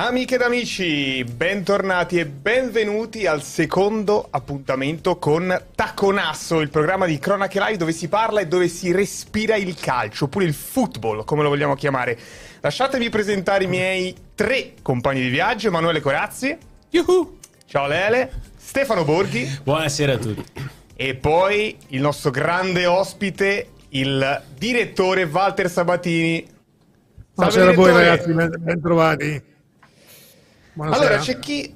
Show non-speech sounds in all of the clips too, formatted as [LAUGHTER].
Amiche ed amici, bentornati e benvenuti al secondo appuntamento con Taconasso, il programma di Cronache Live dove si parla e dove si respira il calcio, oppure il football, come lo vogliamo chiamare. Lasciatemi presentare i miei tre compagni di viaggio, Emanuele Corazzi. Yuhu. Ciao Lele. Stefano Borghi. Buonasera a tutti. E poi il nostro grande ospite, il direttore Walter Sabatini. Buonasera a voi ragazzi, ben trovati. Buonasera. Allora, c'è chi,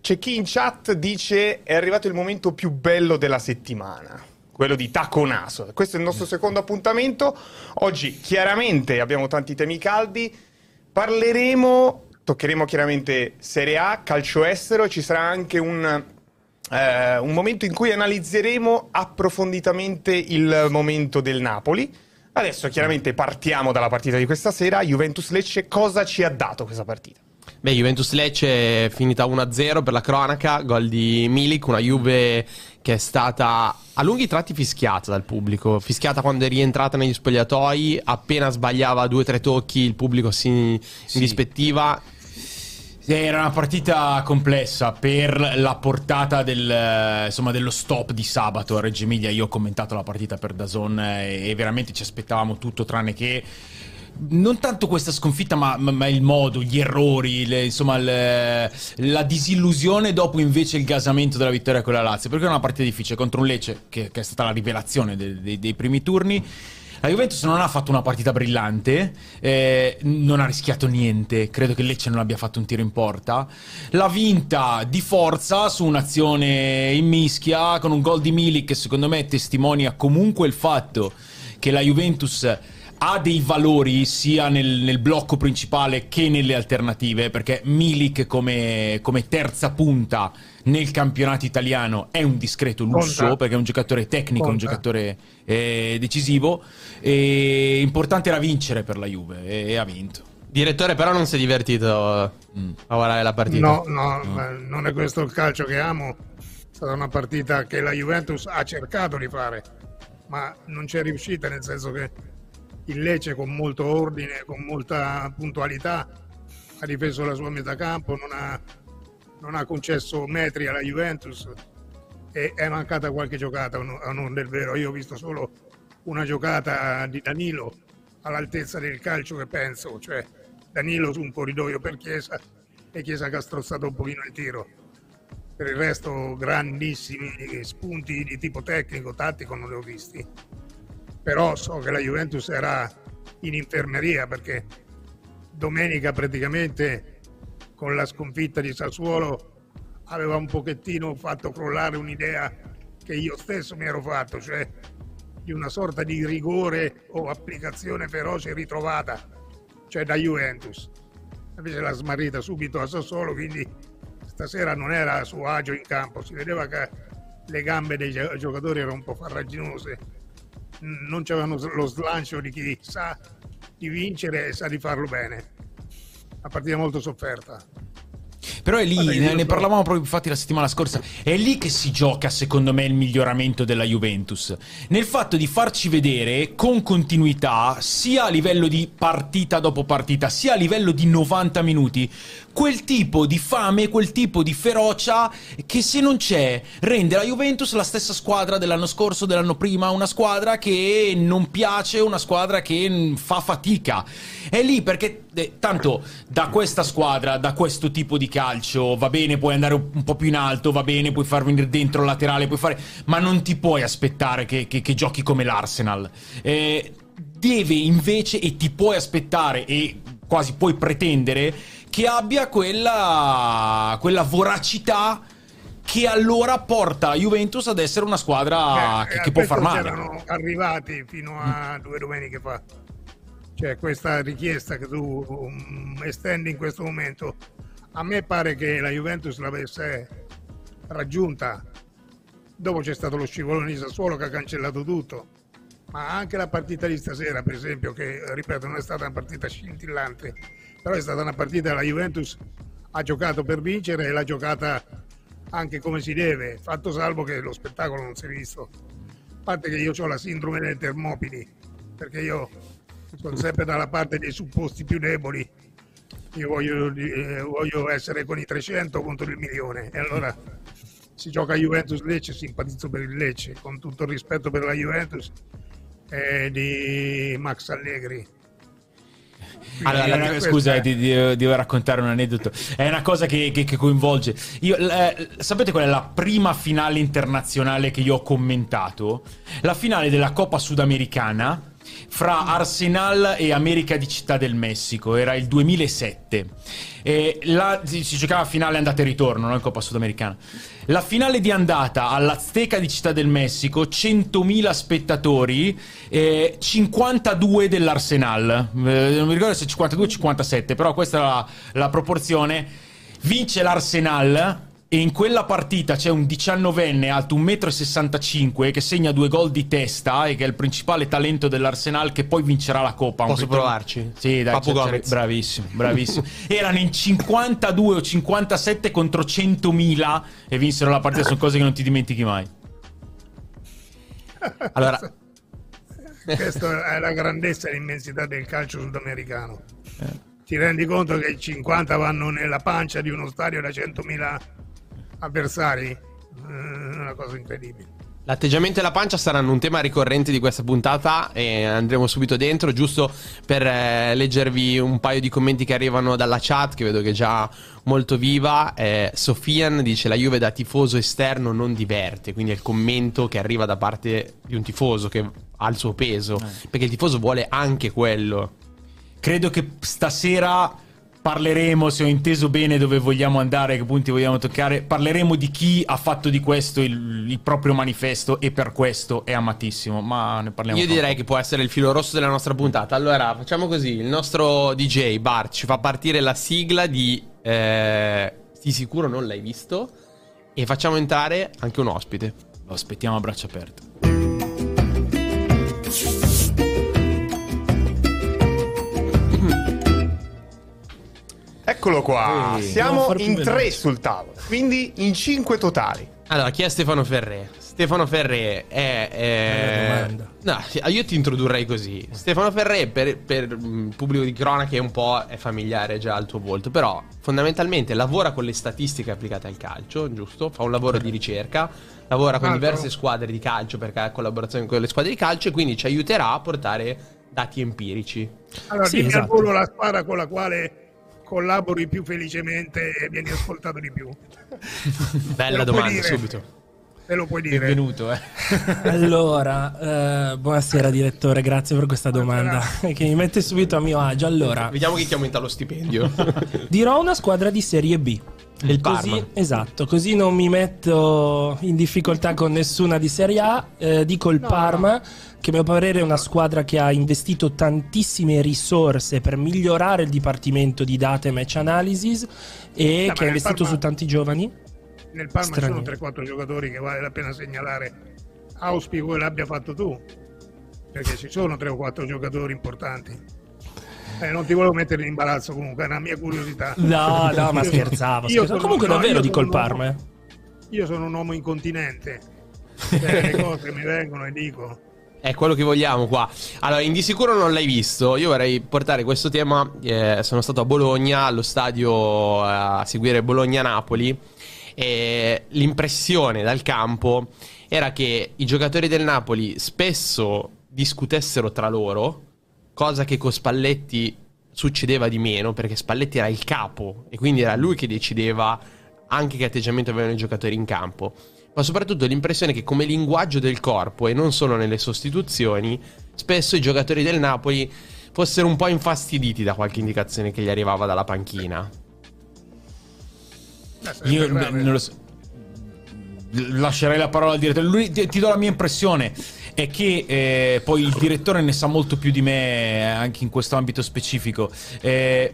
c'è chi in chat dice è arrivato il momento più bello della settimana quello di Taco Naso. Questo è il nostro secondo appuntamento. Oggi chiaramente abbiamo tanti temi caldi. Parleremo, toccheremo chiaramente Serie A, calcio estero, ci sarà anche un, eh, un momento in cui analizzeremo approfonditamente il momento del Napoli. Adesso chiaramente partiamo dalla partita di questa sera. Juventus Lecce, cosa ci ha dato questa partita? Beh, Juventus Lecce è finita 1-0 per la cronaca, gol di Milik, una Juve che è stata a lunghi tratti fischiata dal pubblico, fischiata quando è rientrata negli spogliatoi, appena sbagliava due o tre tocchi il pubblico si sì. indispettiva. Era una partita complessa per la portata del, insomma, dello stop di sabato a Reggio Emilia. Io ho commentato la partita per Dazon e veramente ci aspettavamo tutto tranne che non tanto questa sconfitta, ma, ma, ma il modo, gli errori, le, insomma, le, la disillusione dopo invece il gasamento della vittoria con la Lazio. Perché è una partita difficile contro un Lecce, che, che è stata la rivelazione de, de, dei primi turni. La Juventus non ha fatto una partita brillante, eh, non ha rischiato niente, credo che Lecce non abbia fatto un tiro in porta. L'ha vinta di forza su un'azione in mischia con un gol di Milik che secondo me testimonia comunque il fatto che la Juventus ha dei valori sia nel, nel, blocco principale che nelle alternative, perché Milik come, come, terza punta nel campionato italiano è un discreto lusso, Conta. perché è un giocatore tecnico, Conta. un giocatore eh, decisivo, e importante era vincere per la Juve, e, e ha vinto. Direttore, però non si è divertito mm. a guardare la partita. No, no, no, non è questo il calcio che amo. È stata una partita che la Juventus ha cercato di fare, ma non c'è riuscita, nel senso che il Lecce con molto ordine, con molta puntualità, ha difeso la sua metà campo, non ha, non ha concesso metri alla Juventus e è mancata qualche giocata, a non del vero. Io ho visto solo una giocata di Danilo all'altezza del calcio che penso, cioè Danilo su un corridoio per Chiesa e Chiesa che ha strozzato un pochino il tiro. Per il resto grandissimi spunti di tipo tecnico, tattico non li ho visti però so che la Juventus era in infermeria perché domenica praticamente con la sconfitta di Sassuolo aveva un pochettino fatto crollare un'idea che io stesso mi ero fatto, cioè di una sorta di rigore o applicazione feroce ritrovata, cioè da Juventus. Invece l'ha smarrita subito a Sassuolo, quindi stasera non era a suo agio in campo, si vedeva che le gambe dei giocatori erano un po' farraginose non c'avevano lo slancio di chi sa di vincere e sa di farlo bene. Una partita molto sofferta. Però è lì, Vabbè, ne, ne parlavamo proprio infatti la settimana scorsa, è lì che si gioca secondo me il miglioramento della Juventus. Nel fatto di farci vedere con continuità, sia a livello di partita dopo partita, sia a livello di 90 minuti, quel tipo di fame, quel tipo di ferocia che se non c'è rende la Juventus la stessa squadra dell'anno scorso, dell'anno prima, una squadra che non piace, una squadra che fa fatica. È lì perché eh, tanto da questa squadra, da questo tipo di calcio, va bene, puoi andare un po' più in alto, va bene, puoi far venire dentro il laterale, puoi fare, ma non ti puoi aspettare che, che, che giochi come l'Arsenal. Eh, deve invece e ti puoi aspettare e quasi puoi pretendere che abbia quella, quella voracità che allora porta la Juventus ad essere una squadra eh, che, che può far male. Erano arrivati fino a due domeniche fa. Cioè questa richiesta che tu um, estendi in questo momento, a me pare che la Juventus l'avesse raggiunta. Dopo c'è stato lo scivolone di Sassuolo che ha cancellato tutto, ma anche la partita di stasera, per esempio, che ripeto non è stata una partita scintillante, però è stata una partita la Juventus ha giocato per vincere e l'ha giocata anche come si deve, fatto salvo che lo spettacolo non si è visto. A parte che io ho la sindrome delle Termopili, perché io sono sempre dalla parte dei supposti più deboli io voglio, eh, voglio essere con i 300 contro il milione e allora si gioca Juventus Lecce, simpatizzo per il Lecce, con tutto il rispetto per la Juventus e di Max Allegri. Allora, la, scusa, ti, ti, devo raccontare un aneddoto. È una cosa che, che, che coinvolge. Io, eh, sapete qual è la prima finale internazionale che io ho commentato? La finale della Coppa Sudamericana fra Arsenal e America di Città del Messico. Era il 2007. E là si, giocava finale andata e ritorno, non Coppa Sudamericana. La finale di andata all'Azteca di Città del Messico, 100.000 spettatori, eh, 52 dell'Arsenal. Eh, non mi ricordo se 52 o 57, però questa è la, la proporzione. Vince l'Arsenal e in quella partita c'è un 19enne alto 1,65 m che segna due gol di testa e che è il principale talento dell'Arsenal che poi vincerà la Coppa. Posso provarci? Sì, dai, c'è, c'è, bravissimo, [LAUGHS] bravissimo. Erano in 52 o 57 contro 100.000 e vinsero la partita, sono cose che non ti dimentichi mai. Allora... [LAUGHS] Questa è la grandezza e l'immensità del calcio sudamericano. Eh. Ti rendi conto che i 50 vanno nella pancia di uno stadio da 100.000 avversari, è eh, una cosa incredibile. L'atteggiamento e la pancia saranno un tema ricorrente di questa puntata e andremo subito dentro, giusto per eh, leggervi un paio di commenti che arrivano dalla chat, che vedo che è già molto viva. Eh, Sofian dice la Juve da tifoso esterno non diverte, quindi è il commento che arriva da parte di un tifoso che ha il suo peso, eh. perché il tifoso vuole anche quello. Credo che stasera parleremo, se ho inteso bene dove vogliamo andare, che punti vogliamo toccare, parleremo di chi ha fatto di questo il, il proprio manifesto e per questo è amatissimo, ma ne parliamo Io direi che può essere il filo rosso della nostra puntata. Allora, facciamo così, il nostro DJ Bart ci fa partire la sigla di eh, Di sicuro non l'hai visto e facciamo entrare anche un ospite. Lo aspettiamo a braccia aperte. Eccolo qua, Ehi, siamo in tre sul tavolo, quindi in cinque totali. Allora, chi è Stefano Ferré? Stefano Ferré è... è... No, io ti introdurrei così. Stefano Ferré per, per il mm, pubblico di cronache un po' è familiare già al tuo volto, però fondamentalmente lavora con le statistiche applicate al calcio, giusto? Fa un lavoro di ricerca, lavora con diverse squadre di calcio perché ha collaborazione con le squadre di calcio e quindi ci aiuterà a portare dati empirici. Allora, sì, dimmi esatto. al volo la squadra con la quale collabori più felicemente e vieni ascoltato di più. [LAUGHS] Bella domanda, subito. Te lo puoi dire. Benvenuto. Eh. [LAUGHS] allora, eh, buonasera direttore, grazie per questa domanda [LAUGHS] che mi mette subito a mio agio. Allora, vediamo chi ti aumenta lo stipendio. dirò una squadra di Serie B. Il così, Parma. Esatto, così non mi metto in difficoltà con nessuna di Serie A. Eh, dico il no, Parma. No che a mio parere è una squadra che ha investito tantissime risorse per migliorare il dipartimento di data e match analysis e no, che ha investito Parma, su tanti giovani. Nel Parma Strani. sono 3-4 giocatori che vale la pena segnalare. Auspico che l'abbia fatto tu, perché ci sono 3 o 4 giocatori importanti. Eh, non ti volevo mettere in imbarazzo comunque, è una mia curiosità. No, no, ma scherzavo. scherzavo. Sono, comunque no, davvero dico il Parma. Eh. Io sono un uomo incontinente. [LAUGHS] Cioè, le cose mi vengono e dico. È quello che vogliamo qua. Allora, in di sicuro non l'hai visto. Io vorrei portare questo tema. Eh, sono stato a Bologna, allo stadio, eh, a seguire Bologna-Napoli. E l'impressione dal campo era che i giocatori del Napoli spesso discutessero tra loro, cosa che con Spalletti succedeva di meno, perché Spalletti era il capo e quindi era lui che decideva anche che atteggiamento avevano i giocatori in campo ma soprattutto l'impressione che come linguaggio del corpo e non solo nelle sostituzioni, spesso i giocatori del Napoli fossero un po' infastiditi da qualche indicazione che gli arrivava dalla panchina. Io non lo so. Lascerei la parola al direttore. Lui, ti, ti do la mia impressione. È che eh, poi il direttore ne sa molto più di me eh, anche in questo ambito specifico. Eh,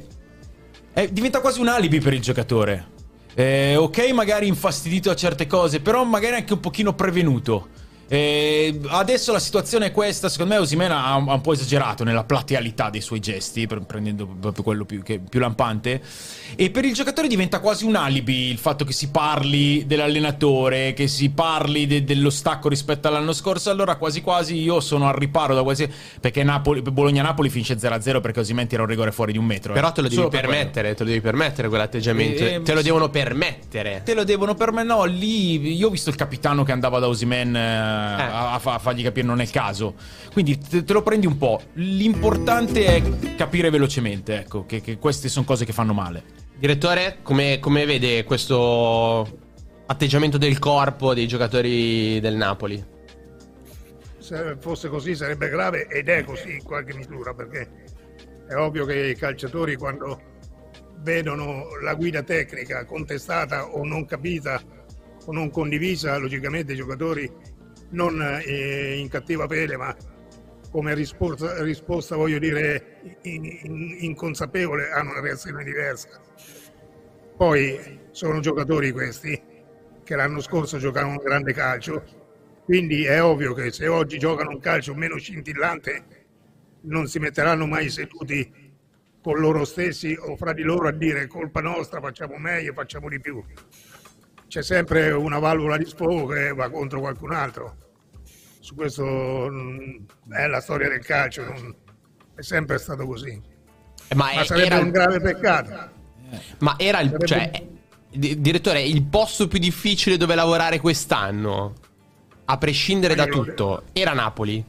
diventa quasi un alibi per il giocatore. Eh, ok, magari infastidito a certe cose, però magari anche un pochino prevenuto. Eh, adesso la situazione è questa. Secondo me, Osimena ha, un po' esagerato nella platealità dei suoi gesti, prendendo proprio quello più, che, più lampante. E per il giocatore diventa quasi un alibi il fatto che si parli dell'allenatore, che si parli de, dello stacco rispetto all'anno scorso. Allora, quasi quasi io sono al riparo da quasi. Perché Napoli, Bologna-Napoli finisce 0-0 perché Osimena tira un rigore fuori di un metro. Però te lo devi permettere, per te lo devi permettere quell'atteggiamento. E, te lo devono permettere. Te lo devono permettere. No, lì io ho visto il capitano che andava da Osimena eh. A, a, fargli capire non è il caso. Quindi te, te, lo prendi un po'. L'importante è capire velocemente, ecco, che, che queste sono cose che fanno male. Direttore, come, come vede questo atteggiamento del corpo dei giocatori del Napoli? Se fosse così sarebbe grave ed è così in qualche misura perché è ovvio che i calciatori quando vedono la guida tecnica contestata o non capita o non condivisa, logicamente i giocatori non eh, in cattiva pelle, ma come risposta, risposta voglio dire, in, in, inconsapevole, hanno una reazione diversa. Poi sono giocatori questi che l'anno scorso giocavano un grande calcio, quindi è ovvio che se oggi giocano un calcio meno scintillante non si metteranno mai seduti con loro stessi o fra di loro a dire colpa nostra, facciamo meglio, facciamo di più c'è sempre una valvola di sfogo che va contro qualcun altro. Su questo mm, è la storia del calcio, non, è sempre stato così. Eh, ma, Ma sarebbe era... un grave peccato. Ma era il... Sarebbe... Cioè, direttore, il posto più difficile dove lavorare quest'anno, a prescindere da tutto, era Napoli?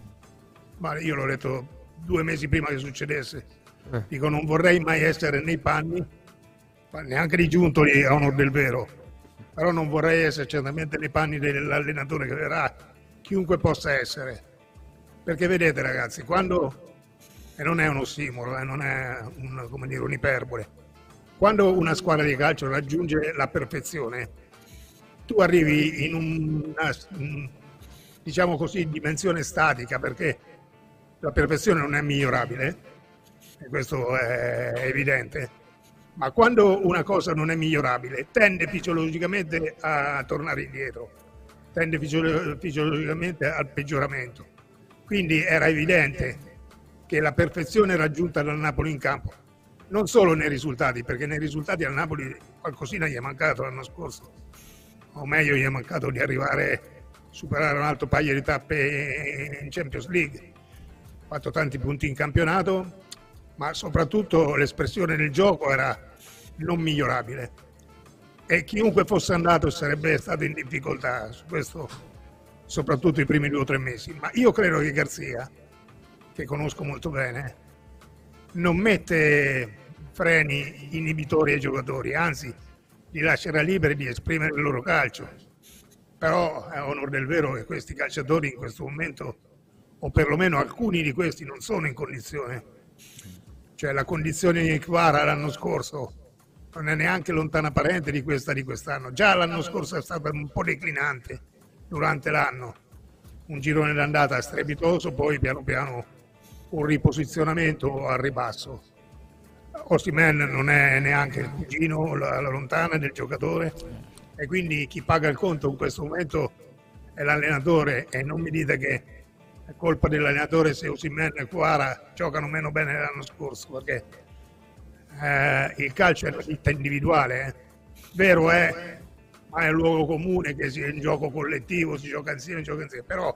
Ma io l'ho detto due mesi prima che succedesse. Eh. Dico, non vorrei mai essere nei panni, neanche di Giuntoli a onor del vero però non vorrei essere certamente nei panni dell'allenatore che verrà, chiunque possa essere. Perché vedete ragazzi, quando, e non è uno stimolo, eh, non è un, come dire, un'iperbole, quando una squadra di calcio raggiunge la perfezione, tu arrivi in una, diciamo così, dimensione statica, perché la perfezione non è migliorabile, e questo è evidente, ma quando una cosa non è migliorabile tende fisiologicamente a tornare indietro, tende fisiologicamente al peggioramento. Quindi era evidente che la perfezione raggiunta dal Napoli in campo, non solo nei risultati, perché nei risultati al Napoli qualcosina gli è mancato l'anno scorso, o meglio gli è mancato di arrivare a superare un altro paio di tappe in Champions League. Ha fatto tanti punti in campionato, ma soprattutto l'espressione del gioco era non migliorabile e chiunque fosse andato sarebbe stato in difficoltà su questo, soprattutto i primi due o tre mesi. Ma io credo che Garzia, che conosco molto bene, non mette freni inibitori ai giocatori, anzi li lascerà liberi di esprimere il loro calcio. Però è onore del vero che questi calciatori in questo momento, o perlomeno alcuni di questi, non sono in condizione cioè la condizione di Kvara l'anno scorso non è neanche lontana parente di questa di quest'anno. Già l'anno scorso è stata un po' declinante durante l'anno. Un girone d'andata strepitoso, poi piano piano un riposizionamento al ribasso. Ostiman non è neanche il cugino, la, la lontana del giocatore e quindi chi paga il conto in questo momento è l'allenatore e non mi dite che è colpa dell'allenatore se Osimen e Cuara giocano meno bene dell'anno scorso perché eh, il calcio è una ditta individuale eh. vero è ma è un luogo comune che sia in gioco collettivo si gioca insieme, si gioca insieme però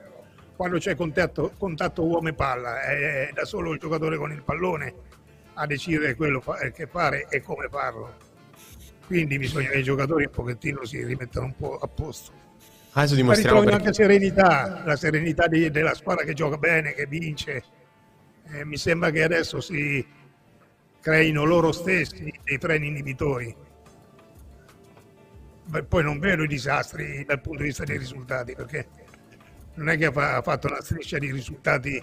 quando c'è contatto, contatto uomo e palla è da solo il giocatore con il pallone a decidere quello che fare e come farlo quindi bisogna che i giocatori un pochettino si rimettano un po' a posto Adesso dimostriamo perché... anche serenità, la serenità di, della squadra che gioca bene, che vince. Eh, mi sembra che adesso si creino loro stessi dei freni inibitori. Beh, poi non vedo i disastri dal punto di vista dei risultati, perché non è che ha fatto una striscia di risultati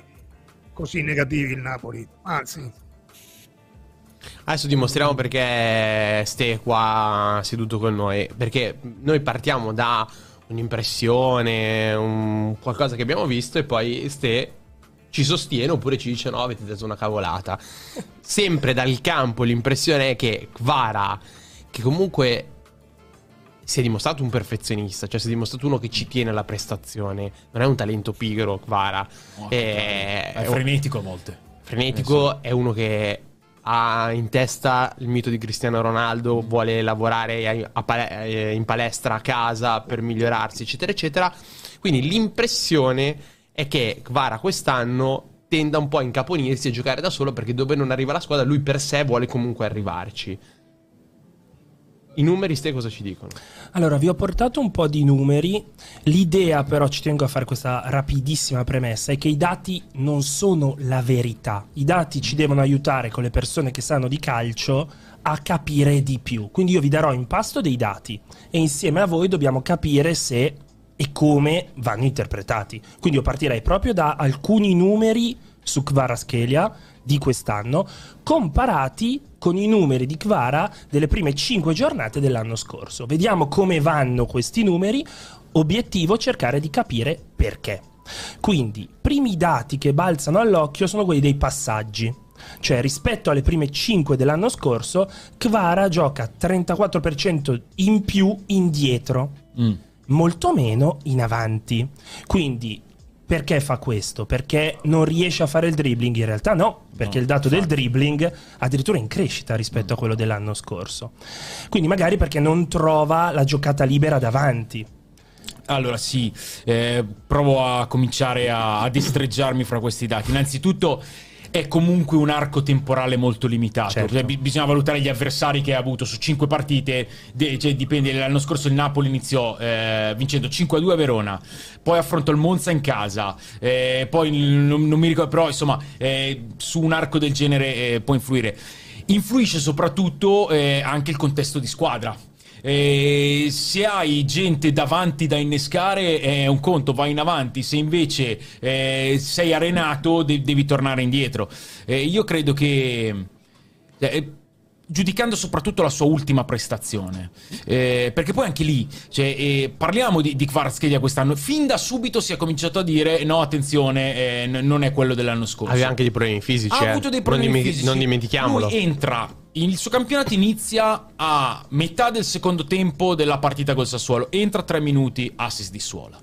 così negativi il Napoli, anzi. Adesso dimostriamo perché Ste qua seduto con noi, perché noi partiamo da un'impressione, un qualcosa che abbiamo visto e poi Ste ci sostiene oppure ci dice no, avete detto una cavolata. Sempre dal campo l'impressione è che Kvara, che comunque si è dimostrato un perfezionista, cioè si è dimostrato uno che ci tiene alla prestazione. Non è un talento pigro, Kvara. Oh, è, è frenetico a volte. Frenetico è uno che ha in testa il mito di Cristiano Ronaldo, vuole lavorare a, a, in palestra a casa per migliorarsi, eccetera, eccetera. Quindi l'impressione è che Kvara quest'anno tenda un po' a incaponirsi e giocare da solo perché dove non arriva la squadra lui per sé vuole comunque arrivarci. I numeri, ste cosa ci dicono? Allora, vi ho portato un po' di numeri. L'idea, però, ci tengo a fare questa rapidissima premessa, è che i dati non sono la verità. I dati ci devono aiutare con le persone che sanno di calcio a capire di più. Quindi io vi darò in pasto dei dati e insieme a voi dobbiamo capire se e come vanno interpretati. Quindi io partirei proprio da alcuni numeri su Kvaratskhelia di quest'anno comparati con i numeri di Kvara delle prime 5 giornate dell'anno scorso. Vediamo come vanno questi numeri, obiettivo cercare di capire perché. Quindi, primi dati che balzano all'occhio sono quelli dei passaggi. Cioè, rispetto alle prime 5 dell'anno scorso, Kvara gioca 34% in più indietro, mm. molto meno in avanti. Quindi perché fa questo? Perché non riesce a fare il dribbling? In realtà no, perché no, il dato infatti. del dribbling addirittura è in crescita rispetto a quello dell'anno scorso. Quindi magari perché non trova la giocata libera davanti. Allora sì, eh, provo a cominciare a, a destreggiarmi fra questi dati. Innanzitutto è comunque un arco temporale molto limitato. Certo. Cioè, b- bisogna valutare gli avversari che ha avuto su 5 partite. De- cioè, dipende. L'anno scorso il Napoli iniziò eh, vincendo 5-2 a Verona, poi affrontò il Monza in casa, eh, poi non, non, mi ricordo, però insomma, eh, su un arco del genere eh, può influire. Influisce soprattutto eh, anche il contesto di squadra eh, se hai gente davanti da innescare è un conto, vai in avanti, se invece eh, sei arenato de- devi tornare indietro. Eh, io credo che... Eh, giudicando soprattutto la sua ultima prestazione. Eh, perché poi anche lì, cioè, eh, parliamo di, di Kvaratskhelia quest'anno, fin da subito si è cominciato a dire no, attenzione, eh, n- non è quello dell'anno scorso. Aveva anche dei problemi fisici. Ha avuto dei problemi non fisici. Non dimentichiamolo. Lui entra il suo campionato inizia a metà del secondo tempo della partita col Sassuolo. Entra tre minuti, assist di Suola.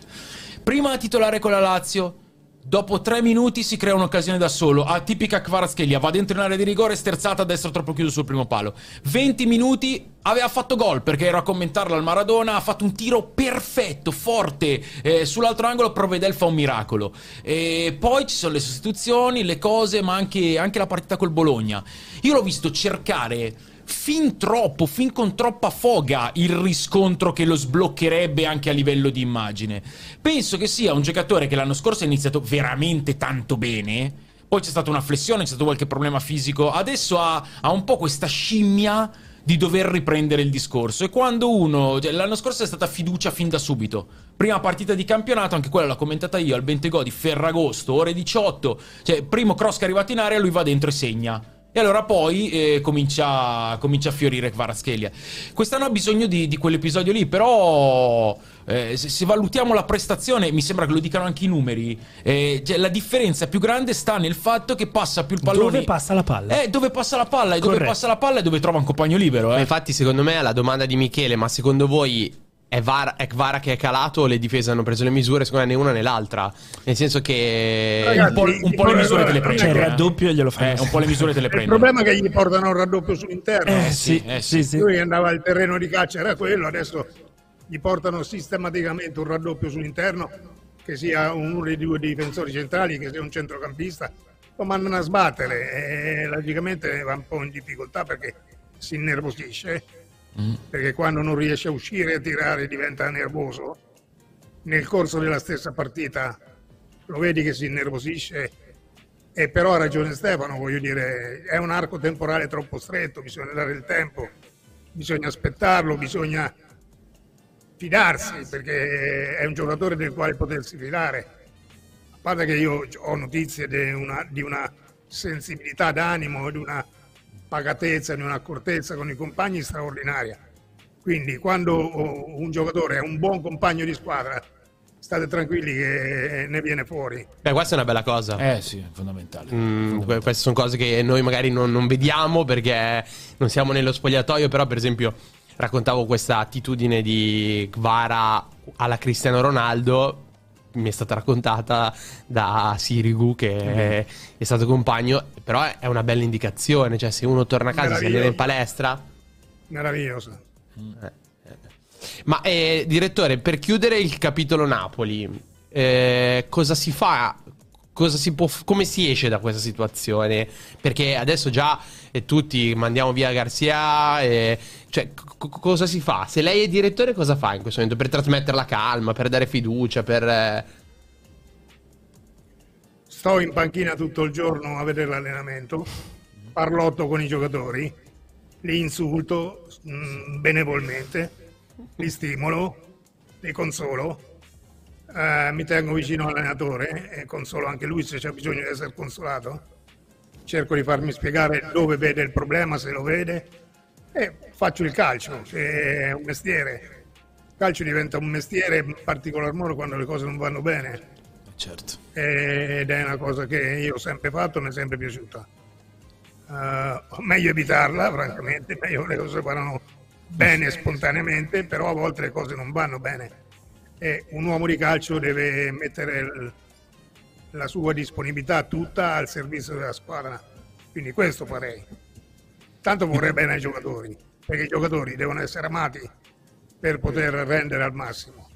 Prima titolare con la Lazio, Dopo tre minuti si crea un'occasione da solo. A tipica Kvaratskhelia, va dentro in area di rigore, sterzata a destra troppo chiuso sul primo palo. 20 minuti, aveva fatto gol perché ero a commentarlo al Maradona. Ha fatto un tiro perfetto, forte. Eh, sull'altro angolo Provedel fa un miracolo. E poi ci sono le sostituzioni, le cose, ma anche, anche la partita col Bologna. Io l'ho visto cercare fin troppo, fin con troppa foga il riscontro che lo sbloccherebbe anche a livello di immagine. Penso che sia un giocatore che l'anno scorso ha iniziato veramente tanto bene. Poi c'è stata una flessione, c'è stato qualche problema fisico. Adesso ha, ha un po' questa scimmia di dover riprendere il discorso. E quando uno. Cioè, l'anno scorso è stata fiducia fin da subito. Prima partita di campionato, anche quella l'ho commentata io al Bentegò di Ferragosto, ore 18. Cioè, primo cross che è arrivato in area, lui va dentro e segna. E allora poi eh, comincia, comincia, a fiorire Kvaratskhelia. Quest'anno ha bisogno di, di quell'episodio lì, però eh, se, se, valutiamo la prestazione, mi sembra che lo dicano anche i numeri, eh, cioè, la differenza più grande sta nel fatto che passa più il pallone... Dove passa la palla? Eh, dove passa la palla, e dove passa la palla e dove trova un compagno libero. Eh. Infatti secondo me la domanda di Michele, ma secondo voi è, Var- è Kvara che è calato, le difese hanno preso le misure, secondo me né una né l'altra. Nel senso che Ragazzi, un po', un po le misure te le prende. Cioè, il raddoppio glielo fai. Eh, un po' le misure te le prende. Il problema è che gli portano un raddoppio sull'interno. Eh, sì, eh, sì, sì. Lui andava al terreno di caccia, era quello, adesso gli portano sistematicamente un raddoppio sull'interno, che sia uno dei due difensori centrali, che sia un centrocampista, lo mandano a sbattere e logicamente va un po' in difficoltà perché si innervosisce perché quando non riesce a uscire a tirare diventa nervoso. Nel corso della stessa partita lo vedi che si innervosisce e però ha ragione Stefano, voglio dire, è un arco temporale troppo stretto, bisogna dare il tempo, bisogna aspettarlo, bisogna fidarsi perché è un giocatore del quale potersi fidare. A parte che io ho notizie di una, di una sensibilità d'animo, di una pacatezza, di un'accortezza con i compagni straordinaria. Quindi quando un giocatore è un buon compagno di squadra, state tranquilli che ne viene fuori. Beh, questa è una bella cosa. Eh sì, è fondamentale. Mm, fondamentale. Queste sono cose che noi magari non, non, vediamo perché non siamo nello spogliatoio, però per esempio raccontavo questa attitudine di Kvara alla Cristiano Ronaldo mi è stata raccontata da Sirigu che è, è stato compagno però è una bella indicazione cioè se uno torna a casa si allena in palestra. Meraviglioso. Eh, eh. ma eh, direttore per chiudere il capitolo Napoli eh, cosa si fa? Cosa si può, come si esce da questa situazione? Perché adesso già eh, tutti mandiamo via Garzia, cioè c- cosa si fa? Se lei è direttore cosa fa in questo momento per trasmettere la calma, per dare fiducia, per... Eh... Sto in panchina tutto il giorno a vedere l'allenamento, parlotto con i giocatori, li insulto mh, mm, benevolmente, li stimolo, li consolo eh, mi tengo vicino all'allenatore e consolo anche lui se c'è bisogno di essere consolato. Cerco di farmi spiegare dove vede il problema, se lo vede, e faccio il calcio, che è un mestiere. Il calcio diventa un mestiere in particolar modo quando le cose non vanno bene. Certo. Ed è una cosa che io ho sempre fatto mi è sempre piaciuta. Uh, meglio evitarla, francamente, meglio le cose vanno bene spontaneamente, però a volte le cose non vanno bene e un uomo di calcio deve mettere la sua disponibilità tutta al servizio della squadra. Quindi questo farei. Tanto vorrei bene ai giocatori, perché i giocatori devono essere amati per poter rendere al massimo.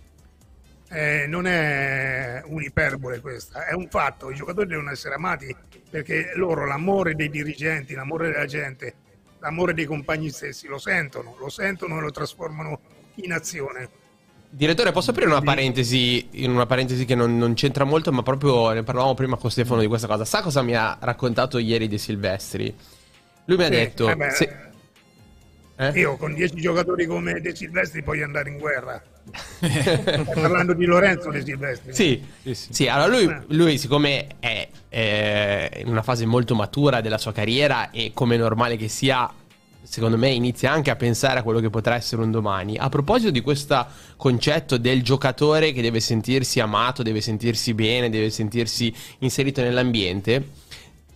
Eh, non è un'iperbole questa, è un fatto. I giocatori devono essere amati perché loro l'amore dei dirigenti, l'amore della gente, l'amore dei compagni stessi lo sentono, lo sentono e lo trasformano in azione Direttore, posso aprire una parentesi, in una parentesi che non, non, c'entra molto, ma proprio ne parlavamo prima con Stefano di questa cosa. Sa cosa mi ha raccontato ieri De Silvestri? Lui mi ha detto... Eh beh, se... eh? Io con dieci giocatori come De Silvestri puoi andare in guerra. [LAUGHS] Stai parlando di Lorenzo De Silvestri. Sì, sì, sì. sì allora lui, eh. lui siccome è, è in una fase molto matura della sua carriera e come è normale che sia secondo me inizia anche a pensare a quello che potrà essere un domani. A proposito di questo concetto del giocatore che deve sentirsi amato, deve sentirsi bene, deve sentirsi inserito nell'ambiente,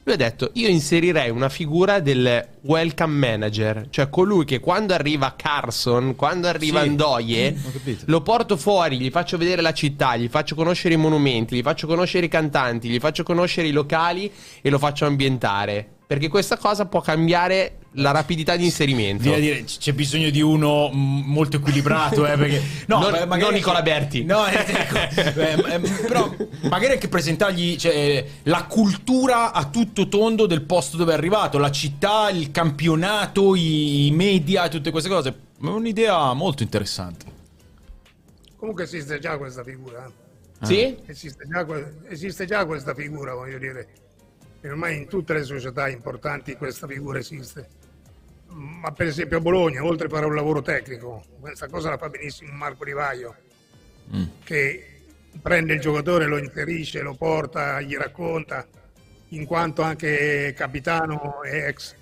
lui ha detto io inserirei una figura del welcome manager, cioè colui che quando arriva Carson, quando arriva sì, Andoie, mm, lo porto fuori, gli faccio vedere la città, gli faccio conoscere i monumenti, gli faccio conoscere i cantanti, gli faccio conoscere i locali e lo faccio ambientare. Perché questa cosa può cambiare la rapidità di inserimento. Viene dire, c'è bisogno di uno molto equilibrato, eh, perché... No, non, magari non Nicola Berti. No, eh, ecco, [LAUGHS] eh, eh, però magari anche presentargli cioè, la cultura a tutto tondo del posto dove è arrivato, la città, il campionato, i media, tutte queste cose. È un'idea molto interessante. Comunque esiste già questa figura. Eh. Sì? Esiste già, esiste già questa figura, voglio dire. E ormai in tutte le società importanti questa figura esiste ma per esempio a Bologna, oltre a fare un lavoro tecnico, questa cosa la fa benissimo Marco Rivaio, mm. che prende il giocatore, lo inserisce, lo porta, gli racconta, in quanto anche capitano e ex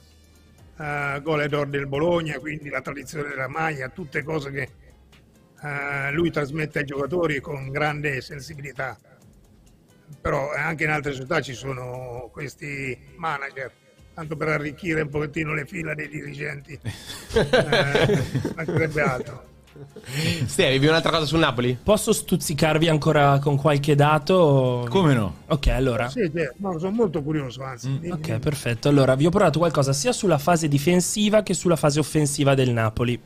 uh, goleador del Bologna, quindi la tradizione della maglia, tutte cose che uh, lui trasmette ai giocatori con grande sensibilità. Però anche in altre società ci sono questi manager tanto per arricchire un pochettino le fila dei dirigenti. [LAUGHS] eh, mancherebbe altro. Sì, avevi un'altra cosa sul Napoli? Posso stuzzicarvi ancora con qualche dato? Come no? Ok, allora. Sì, sì no, sono molto curioso, anzi. Mm. Ok, perfetto. Allora, vi ho portato qualcosa sia sulla fase difensiva che sulla fase offensiva del Napoli.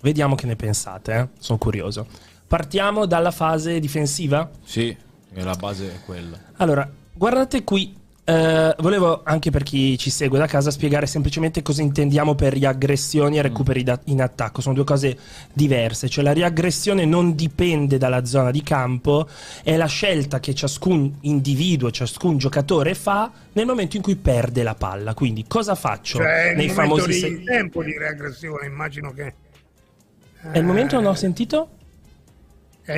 Vediamo che ne pensate, eh? Sono curioso. Partiamo dalla fase difensiva? Sì, la base è quella. Allora, guardate qui eh, volevo anche per chi ci segue da casa spiegare semplicemente cosa intendiamo per riaggressioni e recuperi da- in attacco. Sono due cose diverse. Cioè la riaggressione non dipende dalla zona di campo, è la scelta che ciascun individuo, ciascun giocatore fa nel momento in cui perde la palla. Quindi cosa faccio cioè, nei famosi di se- tempo di riaggressione, immagino che È il momento non ho sentito?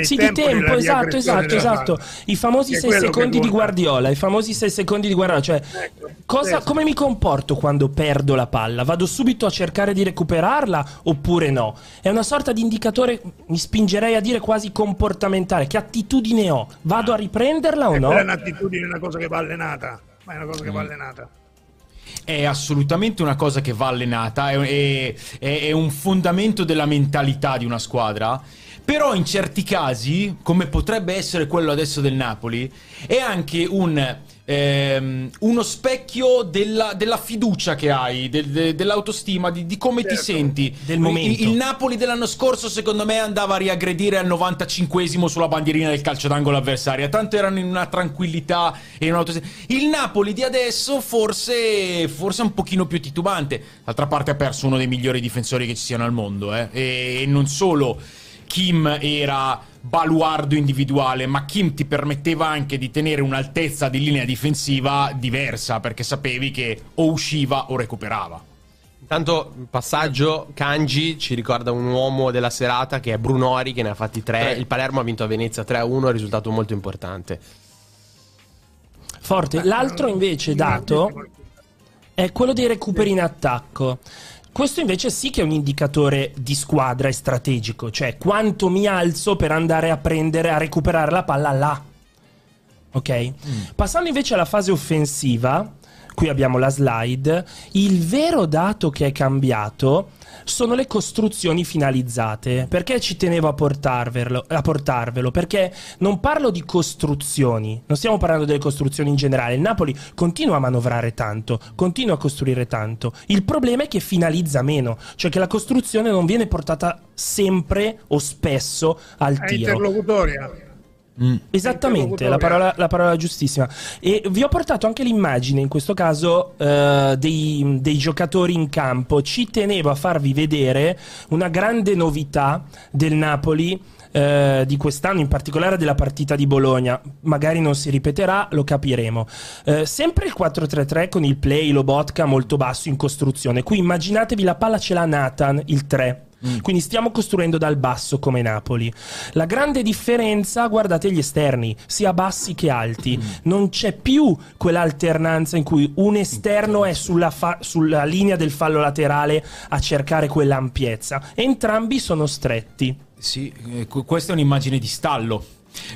Sì, di tempo, esatto, esatto, esatto. I famosi 6 secondi di Guardiola, i famosi 6 secondi di Guardiola, cioè ecco, cosa, come mi comporto quando perdo la palla? Vado subito a cercare di recuperarla oppure no? È una sorta di indicatore, mi spingerei a dire quasi comportamentale, che attitudine ho? Vado a riprenderla o no? È un'attitudine, una cosa che va allenata, ma è una cosa che va mm. allenata. è assolutamente una cosa che va allenata, è, è, è un fondamento della mentalità di una squadra. Però in certi casi, come potrebbe essere quello adesso del Napoli, è anche un ehm, uno specchio della, della, fiducia che hai, del, de, dell'autostima, di, di come certo. ti senti. Del momento. Il, il, Napoli dell'anno scorso, secondo me, andava a riaggredire al 95esimo sulla bandierina del calcio d'angolo avversaria. Tanto erano in una tranquillità e in un'autostima. Il Napoli di adesso, forse, forse un pochino più titubante. D'altra parte, ha perso uno dei migliori difensori che ci siano al mondo. Eh? E, e non solo Kim era baluardo individuale, ma Kim ti permetteva anche di tenere un'altezza di linea difensiva diversa perché sapevi che o usciva o recuperava. Intanto, passaggio, Kanji ci ricorda un uomo della serata che è Brunori, che ne ha fatti tre. Il Palermo ha vinto a Venezia 3-1, risultato molto importante. Forte. L'altro invece dato è quello dei recuperi in attacco. Questo invece sì che è un indicatore di squadra e strategico, cioè quanto mi alzo per andare a prendere, a recuperare la palla là. Ok? Mm. Passando invece alla fase offensiva, qui abbiamo la slide, il vero dato che è cambiato sono le costruzioni finalizzate. Perché ci tenevo a portarvelo, a portarvelo? Perché non parlo di costruzioni, non stiamo parlando delle costruzioni in generale. Il Napoli continua a manovrare tanto, continua a costruire tanto. Il problema è che finalizza meno, cioè che la costruzione non viene portata sempre o spesso al tiro. È interlocutoria. Mm. Esattamente, la parola, la parola, giustissima. E vi ho portato anche l'immagine, in questo caso, uh, dei, dei, giocatori in campo. Ci tenevo a farvi vedere una grande novità del Napoli. Uh, di quest'anno, in particolare della partita di Bologna, magari non si ripeterà, lo capiremo. Uh, sempre il 4-3-3 con il play Lobotka molto basso in costruzione. Qui immaginatevi la palla ce l'ha Nathan, il 3 Mm. Quindi stiamo costruendo dal basso come Napoli. La grande differenza, guardate gli esterni, sia bassi che alti. Mm. Non c'è più quell'alternanza in cui un esterno è sulla, fa- sulla linea del fallo laterale a cercare quell'ampiezza. Entrambi sono stretti. Sì, eh, questa è un'immagine di stallo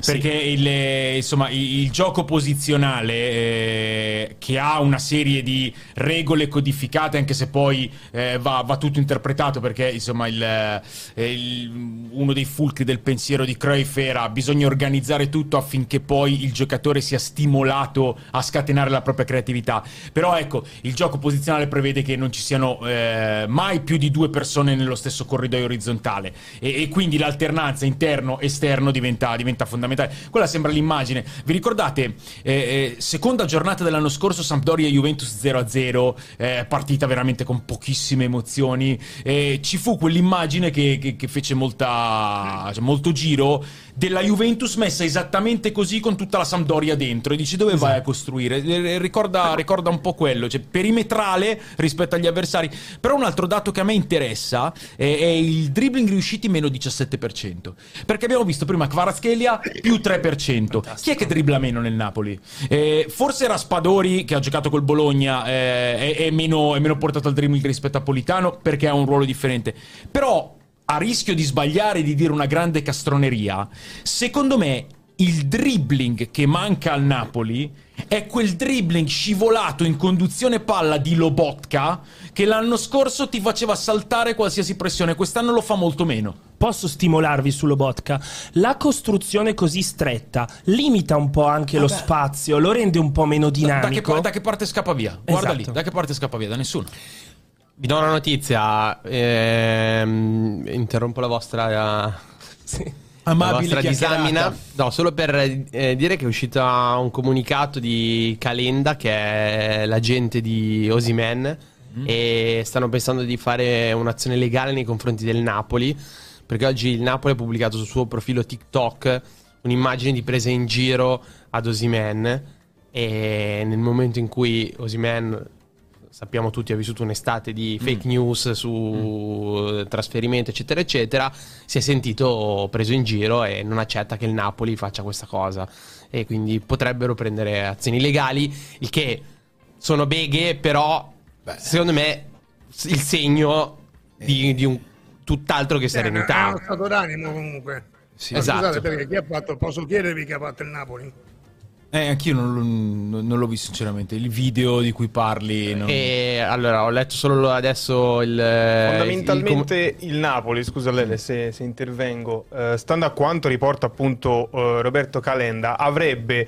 perché sì. il, insomma, il, il, gioco posizionale eh, che ha una serie di regole codificate, anche se poi eh, va, va, tutto interpretato, perché insomma, il, eh, uno dei fulcri del pensiero di Cruyff era bisogna organizzare tutto affinché poi il giocatore sia stimolato a scatenare la propria creatività. Però ecco, il gioco posizionale prevede che non ci siano eh, mai più di due persone nello stesso corridoio orizzontale e, e quindi l'alternanza interno-esterno diventa, diventa fondamentale. Quella sembra l'immagine. Vi ricordate, eh, eh, seconda giornata dell'anno scorso, Sampdoria-Juventus 0-0, eh, partita veramente con pochissime emozioni. ci fu quell'immagine che, che, che fece molta, cioè, molto giro della Juventus messa esattamente così con tutta la Sampdoria dentro e dici dove esatto. vai a costruire ricorda, ricorda, un po' quello cioè perimetrale rispetto agli avversari però un altro dato che a me interessa è, è il dribbling riusciti meno 17% perché abbiamo visto prima Kvaratskhelia più 3% Fantastico. chi è che dribbla meno nel Napoli? Eh, forse era Spadori che ha giocato col Bologna eh, è, è, meno, è meno portato al dribbling rispetto a Politano perché ha un ruolo differente però a rischio di sbagliare e di dire una grande castroneria, secondo me il dribbling che manca al Napoli è quel dribbling scivolato in conduzione palla di Lobotka che l'anno scorso ti faceva saltare qualsiasi pressione, quest'anno lo fa molto meno. Posso stimolarvi su Lobotka? La costruzione così stretta limita un po' anche Vabbè. lo spazio, lo rende un po' meno dinamico. Da, da, che, da che, parte scappa via? Guarda esatto. lì, da che parte scappa via? Da nessuno. Vi do una notizia, ehm, interrompo la vostra, sì, la vostra disamina. No, solo per eh, dire che è uscito un comunicato di Calenda, che è l'agente di Osimen, mm. e stanno pensando di fare un'azione legale nei confronti del Napoli, perché oggi il Napoli ha pubblicato sul suo profilo TikTok un'immagine di presa in giro ad Osimen, e nel momento in cui Osimen sappiamo tutti ha vissuto un'estate di fake mm. news su mm. trasferimento eccetera eccetera si è sentito preso in giro e non accetta che il Napoli faccia questa cosa e quindi potrebbero prendere azioni legali il che sono beghe però Beh. secondo me il segno di, di un tutt'altro che serenità è uno stato d'animo comunque sì. esatto scusate perché chi ha fatto posso chiedervi chi ha fatto il Napoli Eh, anch'io non, non, non l'ho visto sinceramente, il video di cui parli. Non... E allora, ho letto solo adesso il... Fondamentalmente il, il Napoli, scusa Lele se, se intervengo, eh, stando a quanto riporta appunto eh, Roberto Calenda, avrebbe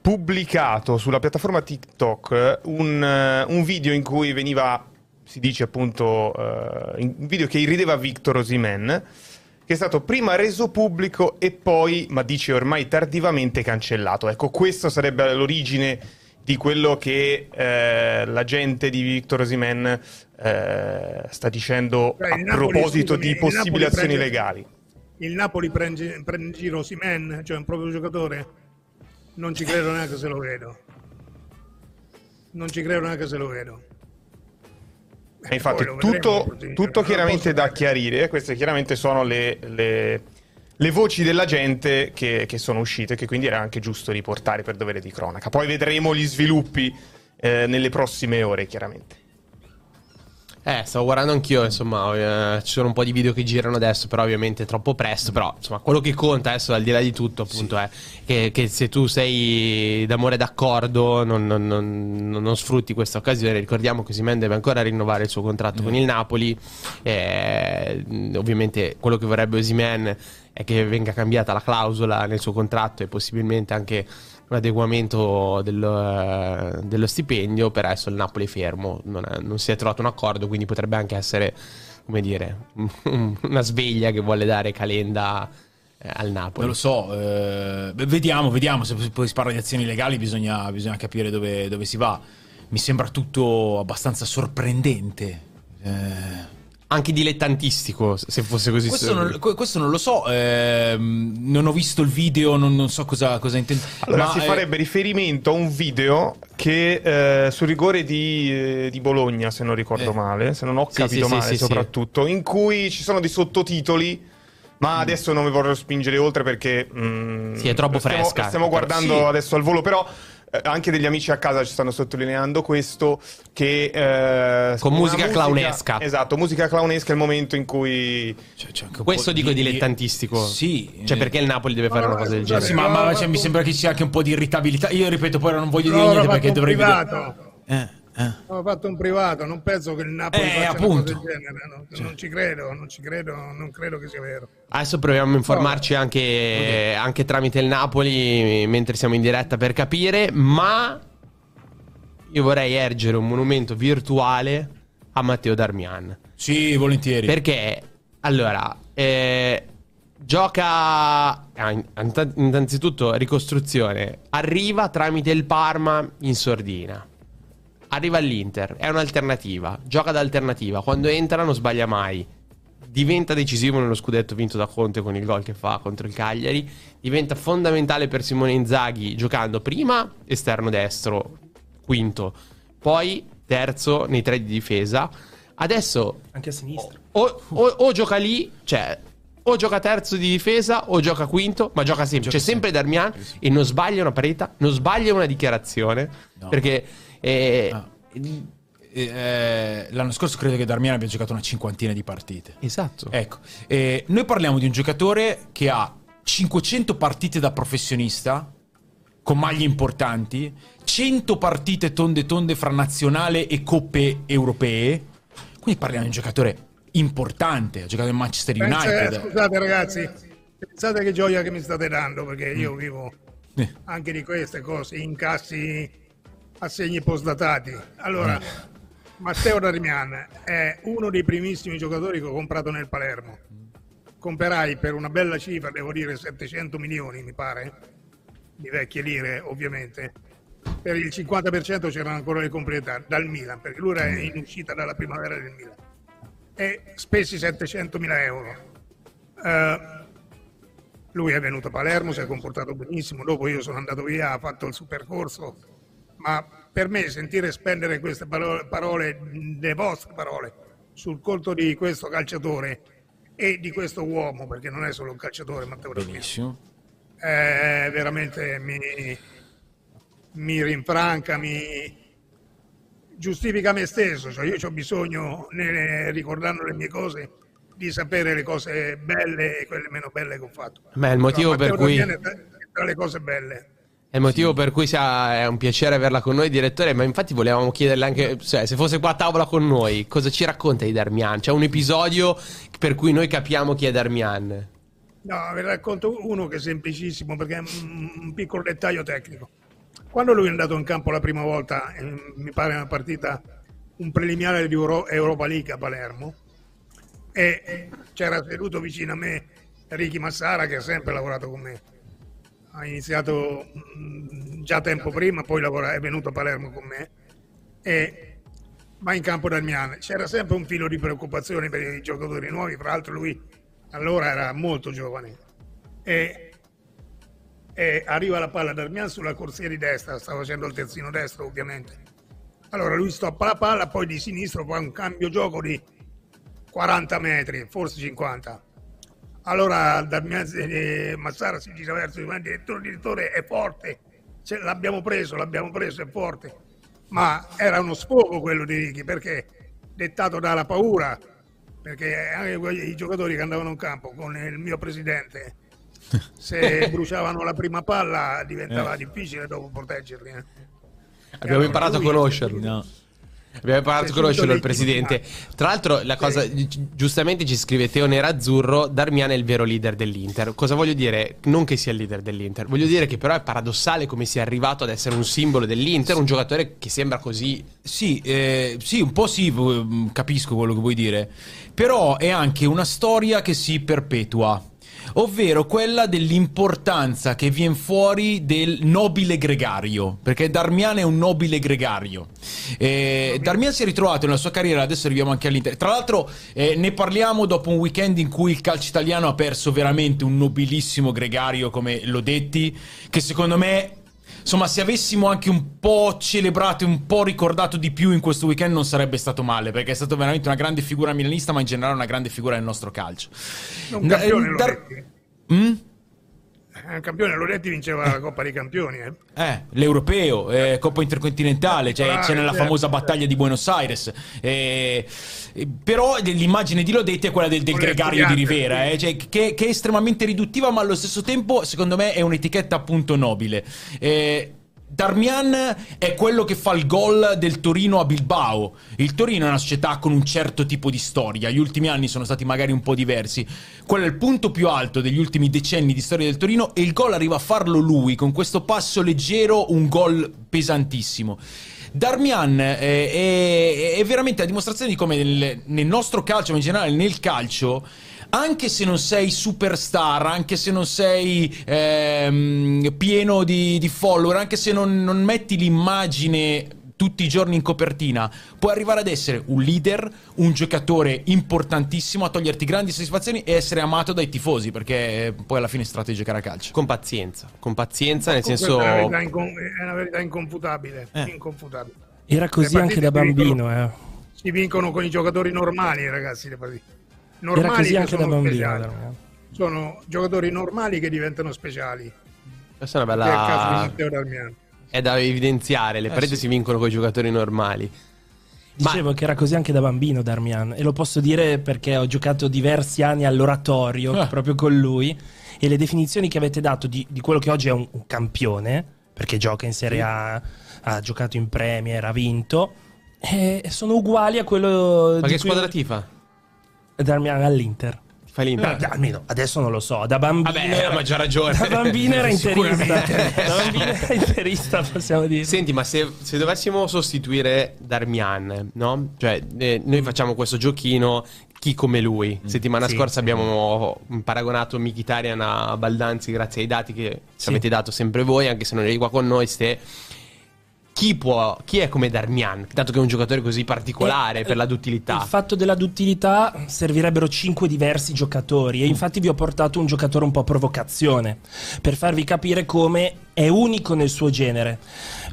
pubblicato sulla piattaforma TikTok un, uh, un video in cui veniva, si dice appunto, uh, un video che irrideva Victor Osimen che è stato prima reso pubblico e poi, ma dice ormai tardivamente, cancellato. Ecco, questo sarebbe l'origine di quello che eh, la gente di Victor Osimen eh, sta dicendo cioè, a Napoli, proposito scusami, di possibili azioni prende, legali. Il Napoli prende, prende in giro Osimen, cioè un proprio giocatore? Non ci credo neanche se lo vedo. Non ci credo neanche se lo vedo. E infatti, tutto, tutto chiaramente da chiarire. Queste chiaramente sono le, le, le voci della gente che, che, sono uscite, che quindi era anche giusto riportare per dovere di cronaca. Poi vedremo gli sviluppi eh, nelle prossime ore, chiaramente. Eh, stavo guardando anch'io, insomma, eh, ci sono un po' di video che girano adesso, però ovviamente è troppo presto, però insomma, quello che conta adesso, al di là di tutto, appunto, sì. è che, che, se tu sei d'amore d'accordo non, non, non, non, sfrutti questa occasione, ricordiamo che Simen deve ancora rinnovare il suo contratto mm. con il Napoli, eh, ovviamente quello che vorrebbe Simen è che venga cambiata la clausola nel suo contratto e possibilmente anche un adeguamento dello, dello stipendio, per adesso il Napoli è fermo, non, è, non, si è trovato un accordo, quindi potrebbe anche essere, come dire, [LAUGHS] una sveglia che vuole dare Calenda eh, al Napoli. Non lo so, eh, vediamo, vediamo, se poi si parla di azioni legali bisogna, bisogna capire dove, dove, si va. Mi sembra tutto abbastanza sorprendente. Eh anche dilettantistico, se fosse così. Questo, non, questo non, lo so, eh, non ho visto il video, non, non so cosa, cosa intende. Allora, ma, si eh... farebbe riferimento a un video che eh, sul rigore di, eh, di, Bologna, se non ricordo eh. male, se non ho sì, capito sì, male sì, soprattutto, in cui ci sono dei sottotitoli. Ma mm. adesso non mi vorrò spingere oltre perché... Mm, sì, è troppo stiamo, fresca. Stiamo guardando adesso al volo, però eh, anche degli amici a casa ci stanno sottolineando questo che eh, con musica, musica, clownesca. Esatto musica clownesca è il momento in cui cioè, questo dico di... dilettantististico sì. Cioè perché il Napoli deve fare no, una cosa del genere? sì ma, ma cioè, mi sembra che ci sia anche un po' di irritabilità. Io ripeto poi non voglio dire no, niente perché dovrei vedere eh eh. Ho fatto un privato, non penso che il Napoli eh, faccia appunto. una cosa del genere. No? Cioè. Non ci credo, non ci credo, non credo che sia vero. Adesso proviamo a informarci no. anche, okay. anche tramite il Napoli mentre siamo in diretta per capire, ma io vorrei ergere un monumento virtuale a Matteo Darmian. Sì, volentieri. Perché, allora, eh, gioca... Ah, innanzitutto, ricostruzione. Arriva tramite il Parma in sordina. Arriva all'Inter, è un'alternativa. Gioca da alternativa. Quando entra non sbaglia mai. Diventa decisivo nello scudetto vinto da Conte con il gol che fa contro il Cagliari. Diventa fondamentale per Simone Inzaghi giocando prima esterno destro, quinto, poi terzo nei tre di difesa. Adesso anche a sinistra. O, o, o gioca lì, cioè o gioca terzo di difesa o gioca quinto, ma gioca sempre. Gioca C'è sempre, sempre Darmian e non sbaglia una pareta, non sbaglia una dichiarazione. No. Perché. Eh, ah. eh, l'anno scorso credo che Darmian abbia giocato una cinquantina di partite. Esatto. Ecco, eh, noi parliamo di un giocatore che ha 500 partite da professionista con maglie importanti, 100 partite tonde tonde fra nazionale e coppe europee. Quindi parliamo di un giocatore importante, ha giocato in Manchester United. Pensa, scusate ragazzi, pensate che gioia che mi state dando perché io mm. vivo eh. anche di queste cose, incassi assegni postdatati. Allora, eh. Matteo Darmian è uno dei primissimi giocatori che ho comprato nel Palermo. Comperai per una bella cifra, devo dire 700 milioni mi pare, di vecchie lire ovviamente, per il 50% c'erano ancora le complimentari dal Milan, perché lui era in uscita dalla primavera del Milan. E spesi 700 mila euro. Uh, lui è venuto a Palermo, si è comportato benissimo, dopo io sono andato via, ha fatto il suo percorso, ma per me sentire spendere queste parole, parole le vostre parole, sul conto di questo calciatore e di questo uomo, perché non è solo un calciatore, Matteo Benissimo eh, veramente mi, mi rinfranca, mi giustifica me stesso, cioè io ho bisogno, nel, ricordando le mie cose, di sapere le cose belle e quelle meno belle che ho fatto. Beh, il motivo no, per cui... Tra le cose belle. È il motivo per cui sia, è un piacere averla con noi, direttore. Ma infatti volevamo chiederle anche, cioè, se fosse qua a tavola con noi, cosa ci racconta di Darmian? C'è un episodio per cui noi capiamo chi è Darmian. No, vi racconto uno che è semplicissimo perché è un piccolo dettaglio tecnico. Quando lui è andato in campo la prima volta, eh, mi pare una partita, un preliminare di Euro- Europa League a Palermo, e c'era seduto vicino a me Ricky Massara che ha sempre lavorato con me ha iniziato mm, già tempo prima, poi lavora, è venuto a Palermo con me e va in campo dal Milan. C'era sempre un filo di preoccupazione per i giocatori nuovi, fra l'altro lui allora era molto giovane e, e arriva la palla dal Milan sulla corsia di destra, sta facendo il terzino destro ovviamente. Allora lui stoppa la palla, poi di sinistro fa un cambio gioco di 40 metri, forse 50 allora Damianzi e Massara si gira verso il direttore, il direttore è forte, cioè, l'abbiamo preso, l'abbiamo preso, è forte. Ma era uno sfogo quello di Righi perché dettato dalla paura, perché anche i giocatori che andavano in campo con il mio presidente, [LAUGHS] se bruciavano la prima palla diventava eh. difficile dopo proteggerli. Eh. Abbiamo imparato a conoscerli. No. Abbiamo parlato con conoscerlo il presidente. Tra l'altro, la cosa giustamente ci scrive Teo Nerazzurro: Darmian è il vero leader dell'Inter. Cosa voglio dire? Non che sia il leader dell'Inter, voglio dire che però è paradossale come sia arrivato ad essere un simbolo dell'Inter, sì. un giocatore che sembra così. Sì, eh, sì, un po' sì, capisco quello che vuoi dire. Però è anche una storia che si perpetua ovvero quella dell'importanza che viene fuori del nobile gregario, perché Darmian è un nobile gregario. Eh, Darmian si è ritrovato nella sua carriera, adesso arriviamo anche all'Inter. Tra l'altro eh, ne parliamo dopo un weekend in cui il calcio italiano ha perso veramente un nobilissimo gregario come Lodetti, che secondo me insomma, se avessimo anche un po' celebrato e un po' ricordato di più in questo weekend non sarebbe stato male, perché è stato veramente una grande figura milanista, ma in generale una grande figura del nostro calcio. Un campione, Dar- mm? Un campione Loretti vinceva la Coppa dei Campioni. Eh, eh l'Europeo, eh, Coppa Intercontinentale, cioè, c'è nella famosa battaglia di Buenos Aires. Eh, però l'immagine di Lodetti è quella del, del gregario di Rivera, eh, cioè, che, che, è estremamente riduttiva, ma allo stesso tempo, secondo me, è un'etichetta appunto nobile. Eh, Darmian è quello che fa il gol del Torino a Bilbao. Il Torino è una società con un certo tipo di storia. Gli ultimi anni sono stati magari un po' diversi. Quello è il punto più alto degli ultimi decenni di storia del Torino e il gol arriva a farlo lui con questo passo leggero, un gol pesantissimo. Darmian è, è, è veramente la dimostrazione di come nel, nel nostro calcio, ma in generale nel calcio, anche se non sei superstar, anche se non sei ehm, pieno di, di, follower, anche se non, non metti l'immagine tutti i giorni in copertina, puoi arrivare ad essere un leader, un giocatore importantissimo, a toglierti grandi soddisfazioni e essere amato dai tifosi, perché poi alla fine si tratta di giocare a calcio. Con pazienza, con pazienza, nel senso... È una verità, è una verità inconfutabile, eh. inconfutabile. Era così anche da bambino, eh. Si vincono con i giocatori normali, ragazzi, le partite normali Era così anche da bambino. Sono giocatori normali che diventano speciali. Questa è una bella... È il caso di Matteo Darmian. È da evidenziare, le eh, pareti sì. si vincono con i giocatori normali. Dicevo Ma... che era così anche da bambino Darmian e lo posso dire perché ho giocato diversi anni all'oratorio ah. proprio con lui e le definizioni che avete dato di, di quello che oggi è un, un, campione, perché gioca in Serie A, ha giocato in Premier, ha vinto, sono uguali a quello... Ma che squadra tifa? Darmian all'Inter. Fai l'Inter? No, almeno adesso non lo so. Da bambino. Vabbè, era, ma già ragione. Da bambino era [LAUGHS] interista. da bambino era interista, possiamo dire. Senti, ma se, se dovessimo sostituire Darmian, no? Cioè, eh, noi facciamo questo giochino. Chi come lui? Mm. Settimana sì, scorsa sì. abbiamo paragonato Mkhitaryan a Baldanzi grazie ai dati che sì. ci avete dato sempre voi, anche se non eri qua con noi. Ste chi, può, chi è come Darmian, dato che è un giocatore così particolare e, per la duttilità? Il fatto della duttilità servirebbero cinque diversi giocatori e infatti vi ho portato un giocatore un po' provocazione per farvi capire come è unico nel suo genere.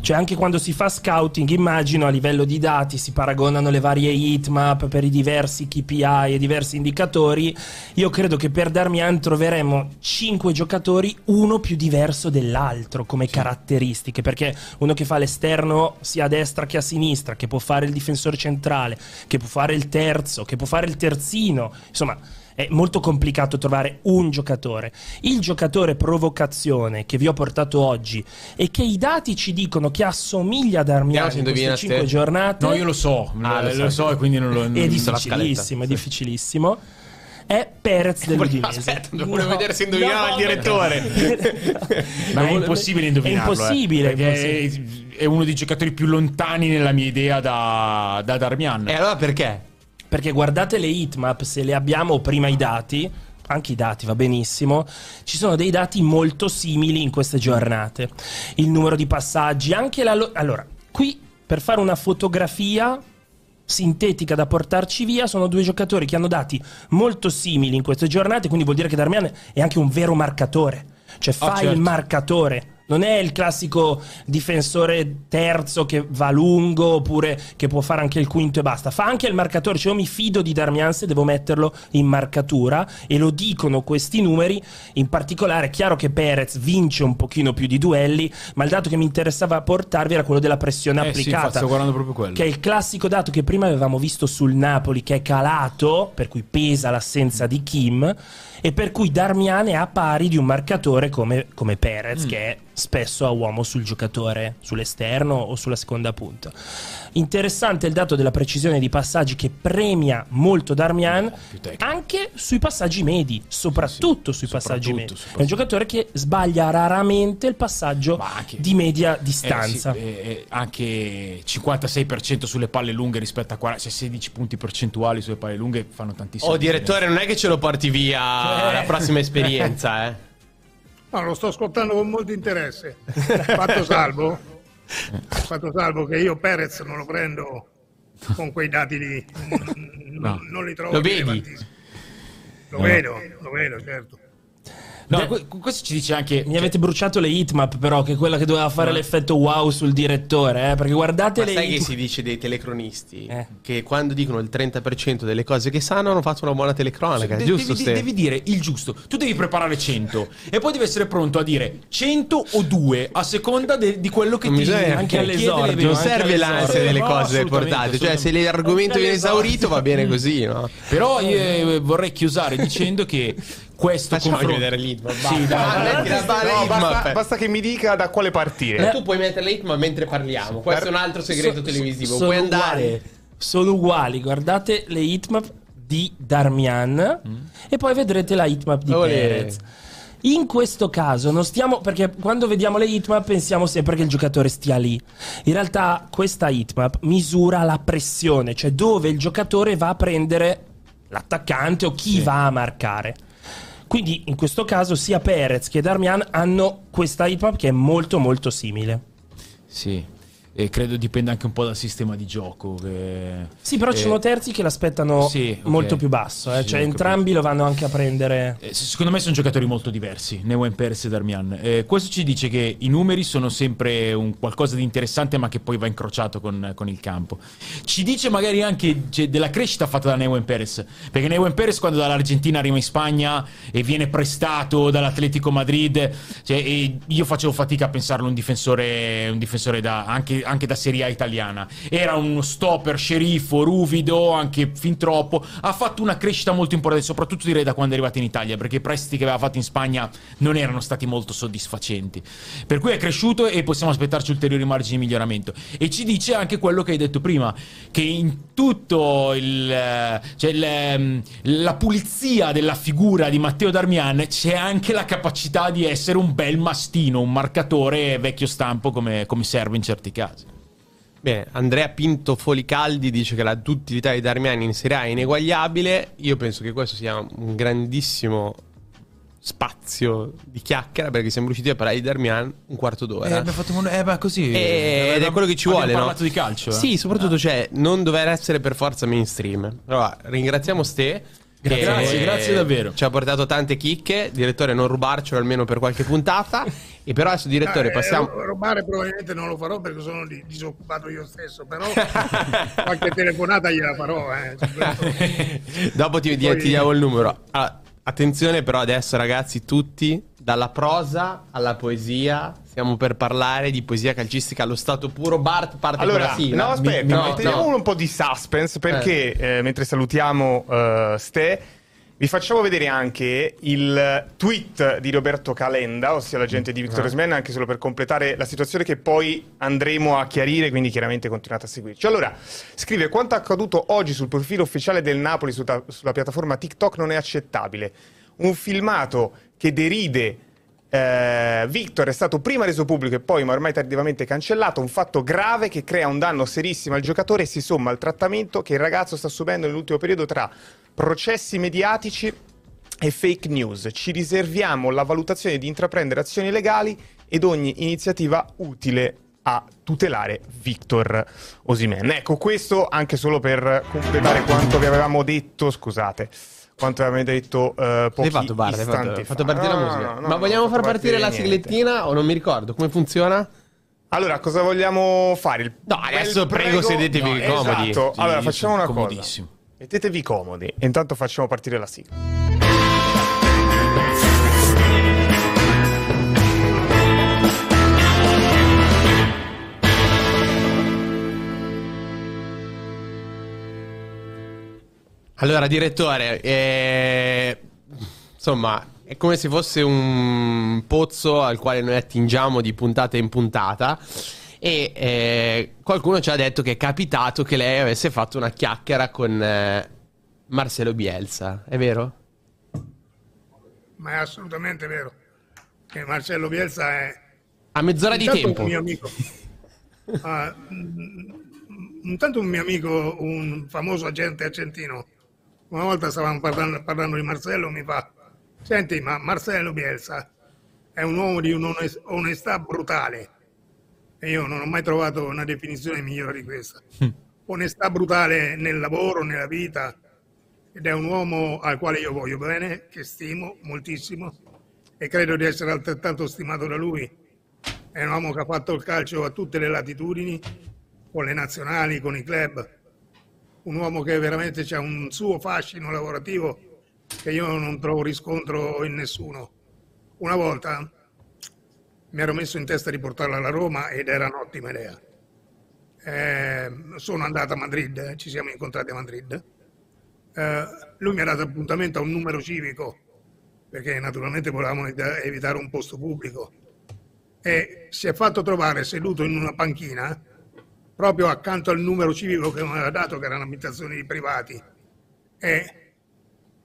Cioè anche quando si fa scouting, immagino a livello di dati si paragonano le varie heatmap per i diversi KPI e diversi indicatori, io credo che per Darmian troveremo 5 giocatori, uno più diverso dell'altro come sì. caratteristiche, perché uno che fa l'esterno sia a destra che a sinistra, che può fare il difensore centrale, che può fare il terzo, che può fare il terzino, insomma è molto complicato trovare un giocatore. Il giocatore provocazione che vi ho portato oggi e che i dati ci dicono che assomiglia ad Armiani in queste indovina 5 te. giornate. No, io lo so, Ah, lo, lo so. e quindi non lo... è non- difficilissimo, è difficilissimo. È Perez dell'Udinese. Aspetta, volevo No, vedere se indovinava no, il direttore. [LAUGHS] Ma è impossibile indovinarlo. È impossibile, eh, perché è, è uno dei giocatori più lontani nella mia idea da, da Darmian. E allora perché? Perché guardate le heatmap, se le abbiamo prima i dati, anche i dati va benissimo, ci sono dei dati molto simili in queste giornate. Il numero di passaggi, anche la... lo- allora, qui per fare una fotografia sintetica da portarci via sono due giocatori che hanno dati molto simili in queste giornate, quindi vuol dire che Darmian è anche un vero marcatore, cioè fa Ah, certo. il marcatore. Non è il classico difensore terzo che va lungo oppure che può fare anche il quinto e basta. Fa anche il marcatore. Cioè, io mi fido di Darmian se devo metterlo in marcatura e lo dicono questi numeri. In particolare, è chiaro che Perez vince un pochino più di duelli, ma il dato che mi interessava portarvi era quello della pressione Eh sì, applicata. infatti, sto guardando proprio quello. Che è il classico dato che prima avevamo visto sul Napoli, che è calato, per cui pesa l'assenza di Kim, e per cui Darmian è a pari di un marcatore come, come Perez, che è spesso a uomo sul giocatore, sull'esterno o sulla seconda punta. Interessante il dato della precisione di passaggi che premia molto Darmian, anche sui passaggi medi, soprattutto sui passaggi soprattutto, medi. soprattutto. È un giocatore che sbaglia raramente il passaggio anche- di media Eh, distanza. sì, eh, anche 56% sulle palle lunghe rispetto a 40, cioè 16 punti percentuali sulle palle lunghe fanno tantissimo. Oh, direttore, non è che ce lo porti via alla prossima [LAUGHS] esperienza, eh. No, lo sto ascoltando con molto interesse. Fatto salvo, fatto salvo che io Perez non lo prendo con quei dati lì, non, No. non li trovo Lo vedi? Lo vedo, lo vedo, certo. No, que- questo ci dice anche Mi avete bruciato le hitmap, però, che è quella che doveva fare l'effetto wow sul direttore, eh? Perché guardate Ma le sai che hitmap- si dice dei telecronisti? Eh. Che quando dicono il 30% delle cose che sanno hanno fatto una buona telecronaca, De- giusto? devi, Ste? devi dire il giusto. Tu devi preparare 100 e poi devi essere pronto a dire 100 o 2 a seconda de- di quello che Non ti bisogna- anche all'esordio, non serve l'ansia delle No, cose portate. Cioè, se l'argomento viene esaurito, va bene così, no? Però io eh, vorrei chiusare dicendo che questo Facciamo confronto- vedere l'hitmap. Sì, dai, No, basta, basta che mi dica da quale partire. E tu puoi mettere l'hitmap mentre parliamo. Questo è un altro segreto So- televisivo. sono Puoi andare. uguali. Sono uguali, guardate le hitmap di Darmian e poi vedrete la hitmap di Olè. Perez. In questo caso non stiamo perché quando vediamo le hitmap pensiamo sempre che il giocatore stia lì. In realtà questa hitmap misura la pressione, cioè dove il giocatore va a prendere l'attaccante o chi va a marcare. Quindi in questo caso sia Perez che Darmian hanno questa hitmap che è molto molto simile. Sì. E credo dipenda anche un po' dal sistema di gioco. che- Sì, però ci Eh, sono terzi che l'aspettano sì, ok. molto più basso, eh. Sì, cioè entrambi lo vanno anche a prendere. Eh, Secondo me sono giocatori molto diversi, Neuen Perez e Darmian. Eh, questo ci dice che i numeri sono sempre un qualcosa di interessante, ma che poi va incrociato con, con il campo. Ci dice magari anche cioè, della crescita fatta da Neuen Perez, perché Neuen Perez quando dall'Argentina arriva in Spagna e viene prestato dall'Atletico Madrid, cioè, io facevo fatica a pensarlo un difensore, un difensore da, anche, anche da Serie A italiana. Era uno stopper sceriffo, ruvido, anche fin troppo. Ha fatto una crescita molto importante, soprattutto direi da quando è arrivato in Italia, perché i prestiti che aveva fatto in Spagna non erano stati molto soddisfacenti. Per cui è cresciuto e possiamo aspettarci ulteriori margini di miglioramento. E ci dice anche quello che hai detto prima, che in tutto il, eh, cioè il, ehm, la pulizia della figura di Matteo Darmian c'è anche la capacità di essere un bel mastino, un marcatore vecchio stampo come, come serve in certi casi. Bene, Andrea Pinto Folicaldi dice che la duttilità di Darmiani in Serie A è ineguagliabile. Io penso che questo sia un grandissimo spazio di chiacchiera perché siamo riusciti a parlare di Darmian un quarto d'ora. fatto eh, ma così. E- ed è quello che ci vuole, Abbiamo no? di calcio. eh? Sì, soprattutto cioè non dover essere per forza mainstream. Allora, ringraziamo Ste. Grazie, grazie davvero. Ci ha portato tante chicche. Direttore, non rubarcelo almeno per qualche puntata. [LAUGHS] e però adesso, direttore, Eh, passiamo. ro- rubare probabilmente non lo farò perché sono di- disoccupato io stesso, però [LAUGHS] qualche telefonata gliela farò. Eh. [LAUGHS] Dopo ti, ti- Poi- ti diamo il numero. Allora, attenzione, però, adesso, ragazzi, tutti, dalla prosa alla poesia. Stiamo per parlare di poesia calcistica allo stato puro. Bart parte con Allora, la sigla. no, aspetta, Mi- no, teniamo no. un po' di suspense perché eh, mentre salutiamo eh, Ste, Vi facciamo vedere anche il tweet di Roberto Calenda, ossia l'agente di Victor Osimhen, anche solo per completare la situazione che poi andremo a chiarire, quindi chiaramente continuate a seguirci. Allora, scrive, quanto accaduto oggi sul profilo ufficiale del Napoli sulla, sulla piattaforma TikTok non è accettabile. Un filmato che deride eh, Victor è stato prima reso pubblico e poi ma ormai tardivamente cancellato, un fatto grave che crea un danno serissimo al giocatore e si somma al trattamento che il ragazzo sta subendo nell'ultimo periodo tra processi mediatici e fake news. Ci riserviamo la valutazione di intraprendere azioni legali ed ogni iniziativa utile a tutelare Victor Osimen. Ecco, questo anche solo per completare quanto vi avevamo detto, scusate, quanto avevamo detto uh, pochi fatto, Barre, hai fatto, fatto partire no, la musica. No, no, Ma vogliamo far partire, partire la siglettina o non mi ricordo come funziona? Allora, cosa vogliamo fare? Il no, adesso prego, prego sedetevi no, comodi. Esatto. Allora, facciamo una cosa. Mettetevi comodi e intanto facciamo partire la sigla. Allora, direttore, eh, insomma, è come se fosse un pozzo al quale noi attingiamo di puntata in puntata e eh, qualcuno ci ha detto che è capitato che lei avesse fatto una chiacchiera con eh, Marcelo Bielsa, è vero? Ma è assolutamente vero. Che Marcelo Bielsa è... A mezz'ora di tempo. Un mio amico. uh, [LAUGHS] intanto un mio amico, un famoso agente argentino, una volta stavamo parlando, parlando di Marcello, mi fa, senti, ma Marcello Bielsa è un uomo di un'onestà brutale e io non ho mai trovato una definizione migliore di questa. Mm. Onestà brutale nel lavoro, nella vita, ed è un uomo al quale io voglio bene, che stimo moltissimo e credo di essere altrettanto stimato da lui. È un uomo che ha fatto il calcio a tutte le latitudini, con le nazionali, con i club. Un uomo che veramente ha un suo fascino lavorativo che io non trovo riscontro in nessuno. Una volta mi ero messo in testa di portarla alla Roma ed era un'ottima idea. Eh, sono andato a Madrid, ci siamo incontrati a Madrid. Eh, lui mi ha dato appuntamento a un numero civico perché naturalmente volevamo evitare un posto pubblico e si è fatto trovare seduto in una panchina proprio accanto al numero civico che mi aveva dato che erano abitazioni di privati e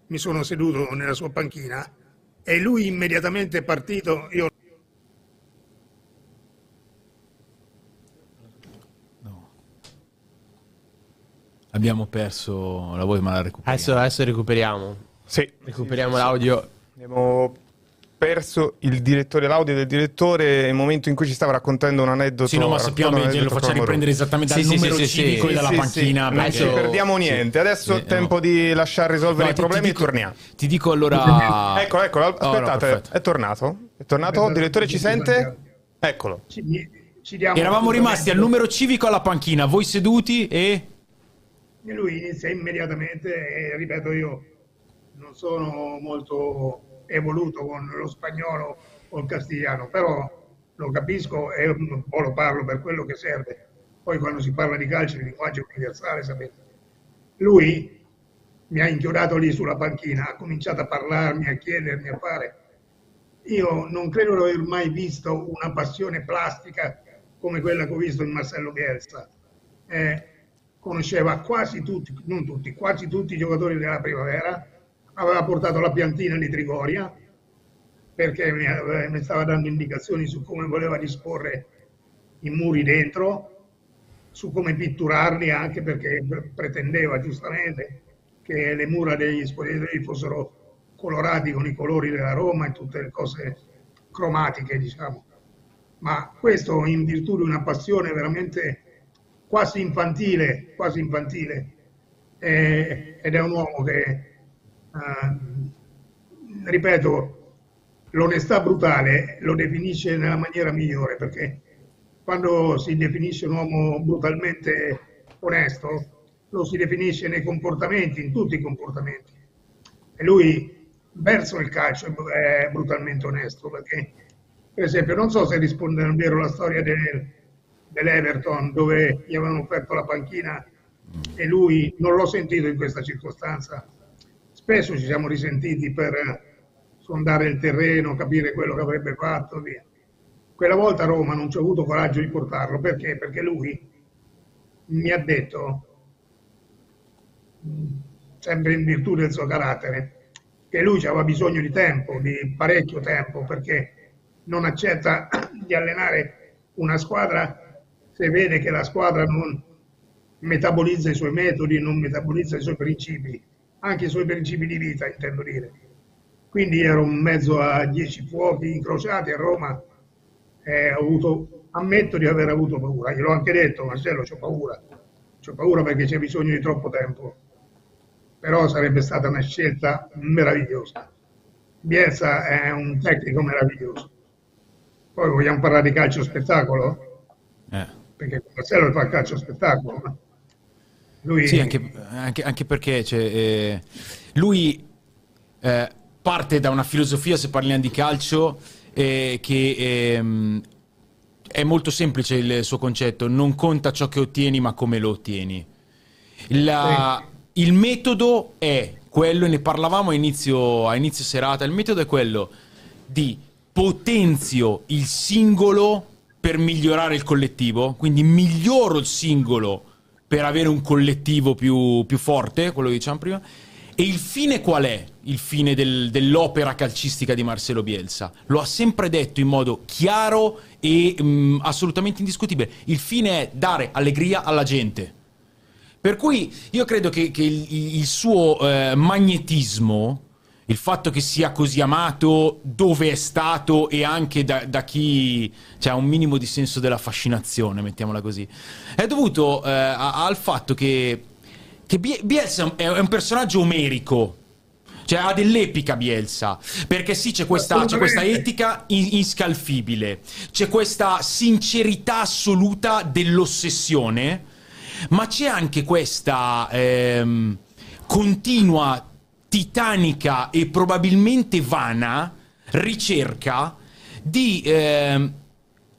mi sono seduto nella sua panchina e lui immediatamente è partito io Abbiamo perso la voce, ma la recuperiamo. Adesso, adesso recuperiamo. Sì. Recuperiamo sì, l'audio. Abbiamo perso il direttore, l'audio del direttore nel momento in cui ci stava raccontando un aneddoto. Sì, no, ma sappiamo che lo faccia riprendere esattamente dal sì, numero sì, civico sì, e dalla panchina. Non ci perdiamo niente. Adesso è tempo no. di lasciare risolvere no, i problemi dico, e torniamo. Ti dico allora. [LAUGHS] ecco, ecco, aspettate, oh, è tornato. È tornato, il direttore ci sente? Eccolo. Ci, ci Eravamo rimasti al numero civico alla panchina, voi seduti e e lui inizia immediatamente e ripeto io non sono molto evoluto con lo spagnolo o il castigliano, però lo capisco e un po' lo parlo per quello che serve. Poi quando si parla di calcio il linguaggio universale, sapete. Lui mi ha inchiodato lì sulla panchina, ha cominciato a parlarmi, a chiedermi, a fare. Io non credo di aver mai visto una passione plastica come quella che ho visto in Marcello Bielsa. Eh, conosceva quasi tutti, non tutti, quasi tutti i giocatori della primavera, aveva portato la piantina di Trigoria perché mi, mi stava dando indicazioni su come voleva disporre i muri dentro, su come pitturarli anche perché pretendeva giustamente che le mura degli spogliatoi fossero colorati con i colori della Roma e tutte le cose cromatiche, diciamo. Ma questo in virtù di una passione veramente quasi infantile, quasi infantile eh, ed è un uomo che, eh, ripeto, l'onestà brutale lo definisce nella maniera migliore perché quando si definisce un uomo brutalmente onesto lo si definisce nei comportamenti, in tutti i comportamenti. E lui verso il calcio è brutalmente onesto perché, per esempio, non so se risponde davvero la storia del dell'Everton dove gli avevano offerto la panchina e lui non l'ho sentito in questa circostanza spesso ci siamo risentiti per sondare il terreno, capire quello che avrebbe fatto. Via. Quella volta a Roma non ci ho avuto coraggio di portarlo perché? Perché lui mi ha detto, sempre in virtù del suo carattere, che lui aveva bisogno di tempo, di parecchio tempo, perché non accetta [CLEARS THROAT] di allenare una squadra se vede che la squadra non metabolizza i suoi metodi, non metabolizza i suoi principi, anche i suoi principi di vita, intendo dire. Quindi ero in mezzo a dieci fuochi incrociati a Roma e avuto, ammetto di aver avuto paura. Gliel'ho anche detto, Marcello, ho paura. Ho paura perché c'è bisogno di troppo tempo. Però sarebbe stata una scelta meravigliosa. Bielsa è un tecnico meraviglioso. Poi vogliamo parlare di calcio spettacolo? Eh. Perché Marcello fa calcio spettacolo. Lui... Sì, anche, anche, anche perché cioè, eh, lui eh, parte da una filosofia, se parliamo di calcio, eh, che ehm, è molto semplice il suo concetto, non conta ciò che ottieni ma come lo ottieni. La, il metodo è quello, ne parlavamo a inizio, a inizio serata, il metodo è quello di potenzio il singolo per migliorare il collettivo, quindi miglioro il singolo per avere un collettivo più, più forte, quello che diciamo prima, e il fine qual è? Il fine del, dell'opera calcistica di Marcelo Bielsa? Lo ha sempre detto in modo chiaro e mh, mm, assolutamente indiscutibile. Il fine è dare allegria alla gente. Per cui io credo che, che il, il, suo eh, magnetismo, il fatto che sia così amato dove è stato e anche da, da chi cioè, ha un minimo di senso della fascinazione, mettiamola così, è dovuto eh, al fatto che che Bielsa è un personaggio omerico. Cioè, ha dell'epica Bielsa. Perché sì, c'è questa, c'è questa etica inscalfibile. C'è questa sincerità assoluta dell'ossessione. Ma c'è anche questa ehm, continua, titanica e probabilmente vana ricerca di ehm,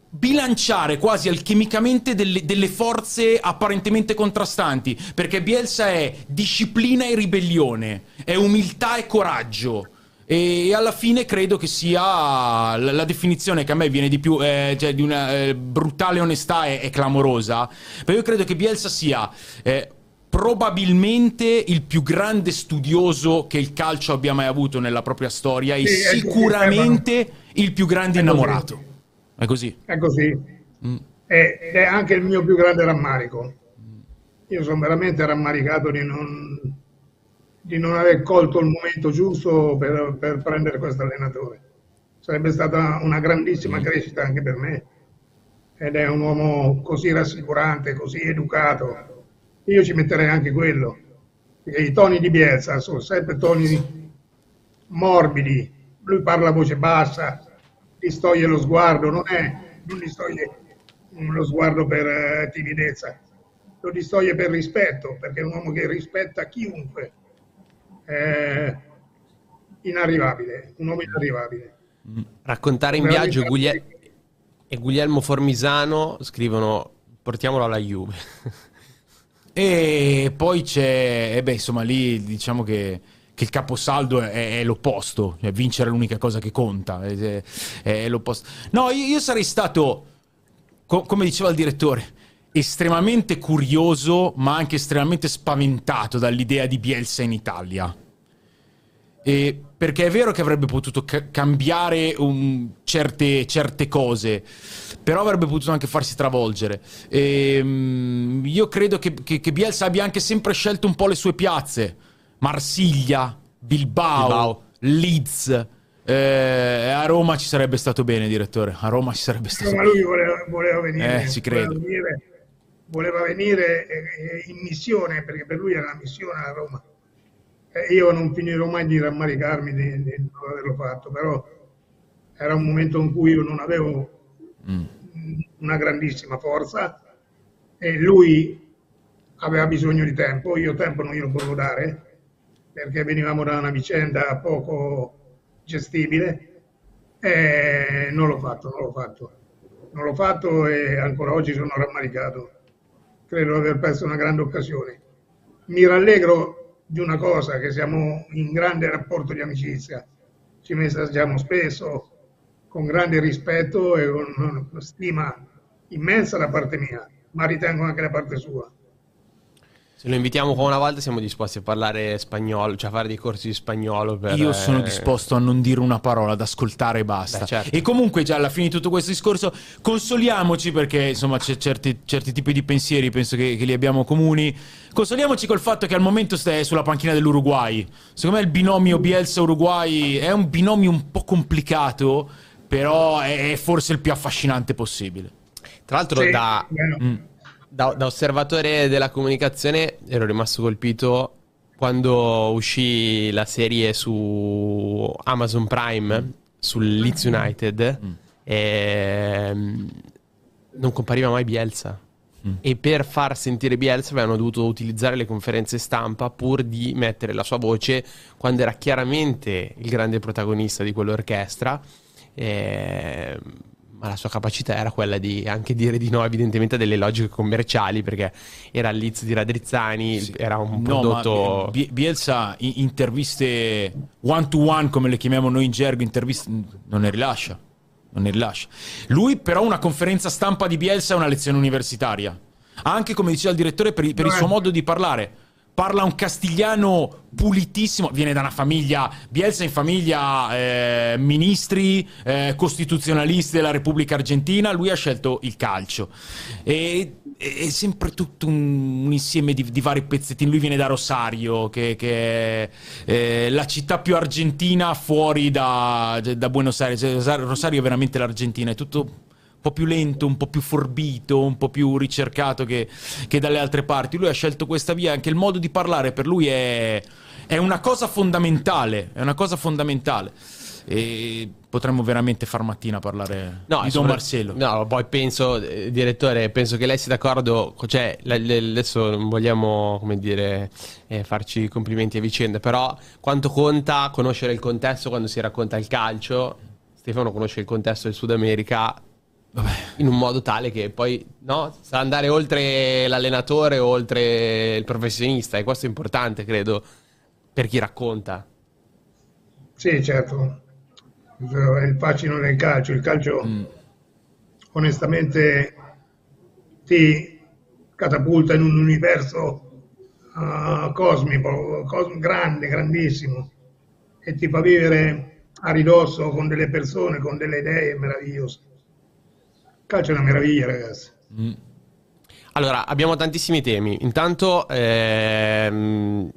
bilanciare quasi alchimicamente delle, delle, forze apparentemente contrastanti, perché Bielsa è disciplina e ribellione, è umiltà e coraggio. E alla fine credo che sia la, la definizione che a me viene di più, eh, cioè di una eh, brutale onestà è, clamorosa, però io credo che Bielsa sia eh, probabilmente il più grande studioso che il calcio abbia mai avuto nella propria storia e sì, sicuramente il più grande innamorato. È così. È così. Mm. È, è, anche il mio più grande rammarico. Io sono veramente rammaricato di non, di non aver colto il momento giusto per, per prendere questo allenatore. Sarebbe stata una grandissima mm. crescita anche per me. Ed è un uomo così rassicurante, così educato. Io ci metterei anche quello. Perché I toni di Bielsa sono sempre toni morbidi. Lui parla a voce bassa, distoglie lo sguardo, non è, non distoglie lo sguardo per eh, timidezza, lo distoglie per rispetto, perché è un uomo che rispetta chiunque. È inarrivabile, un uomo inarrivabile. Raccontare in viaggio Gugliel- e Guglielmo Formisano scrivono portiamolo alla Juve. E poi c'è, eh beh, insomma, lì diciamo che che il caposaldo è, è l'opposto, cioè vincere è l'unica cosa che conta, è, è l'opposto. No, io, io sarei stato, co- come diceva il direttore, estremamente curioso, ma anche estremamente spaventato dall'idea di Bielsa in Italia. E perché è vero che avrebbe potuto ca- cambiare un, certe, certe, cose, però avrebbe potuto anche farsi travolgere. E, um, io credo che, che, che Bielsa abbia anche sempre scelto un po' le sue piazze Marsiglia, Bilbao, Bilbao. Leeds. Eh, a Roma ci sarebbe stato bene, direttore. A Roma ci sarebbe stato bene. Ma lui voleva, voleva venire. Eh, ci credo. Voleva venire, voleva venire eh, in missione, perché per lui era una missione a Roma. E io non finirò mai di rammaricarmi di, di, non averlo fatto, però era un momento in cui io non avevo mm. una grandissima forza e lui aveva bisogno di tempo, io tempo non glielo potevo dare perché venivamo da una vicenda poco gestibile e non l'ho fatto, non l'ho fatto. Non l'ho fatto e ancora oggi sono rammaricato. Credo di aver perso una grande occasione. Mi rallegro di una cosa che siamo in grande rapporto di amicizia, ci messaggiamo spesso con grande rispetto e con stima immensa da parte mia, ma ritengo anche da parte sua. Se lo invitiamo come una volta siamo disposti a parlare spagnolo, cioè a fare dei corsi di spagnolo. Per, Io sono eh, disposto a non dire una parola, ad ascoltare e basta. Beh, certo. E comunque, già alla fine di tutto questo discorso, consoliamoci perché insomma c'è certi, certi tipi di pensieri, penso che, che li abbiamo comuni. Consoliamoci col fatto che al momento stai sulla panchina dell'Uruguay. Secondo me il binomio Bielsa-Uruguay è un binomio un po' complicato, però è, è forse il più affascinante possibile. Tra l'altro, Sì, da, bueno, Mm. Da, da osservatore della comunicazione ero rimasto colpito quando uscì la serie su Amazon Prime sul Leeds United e mm, non compariva mai Bielsa. E per far sentire Bielsa avevano dovuto utilizzare le conferenze stampa pur di mettere la sua voce quando era chiaramente il grande protagonista di quell'orchestra. E- ma la sua capacità era quella di anche dire di no, evidentemente, a delle logiche commerciali, perché era il Leeds di Radrizzani, era un No, prodotto. ma Bie- Bielsa in- interviste one to one, come le chiamiamo noi in gergo, interviste non ne rilascia. Non ne rilascia. Lui, però, una conferenza stampa di Bielsa è una lezione universitaria. Anche come diceva il direttore, per, per il suo modo di parlare. Parla un castigliano pulitissimo, viene da una famiglia, Bielsa in famiglia eh, ministri, eh, costituzionalisti della Repubblica Argentina, lui ha scelto il calcio. E è sempre tutto un, un insieme di, di vari pezzettini. Lui viene da Rosario, che, che è eh, la città più argentina fuori da, da Buenos Aires. Rosario è veramente l'Argentina, è tutto po' più lento, un po' più forbito, un po' più ricercato che, che dalle altre parti. Lui ha scelto questa via, anche il modo di parlare per lui è, è una cosa fondamentale, è una cosa fondamentale. E potremmo veramente far mattina parlare di Don Marcello. No, poi penso, eh, direttore, penso che lei sia d'accordo. Cioè, adesso non vogliamo, come dire, eh, farci complimenti a vicenda, però quanto conta conoscere il contesto quando si racconta il calcio? Stefano conosce il contesto del Sud America in un modo tale che poi no, sa andare oltre l'allenatore, oltre il professionista, e questo è importante, credo, per chi racconta. Sì, certo, è il fascino del calcio. Il calcio, onestamente, ti catapulta in un universo uh, cosmico, cos- grande, grandissimo, e ti fa vivere a ridosso con delle persone, con delle idee meravigliose. Calcio è una meraviglia, ragazzi. Allora, abbiamo tantissimi temi. Intanto ehm,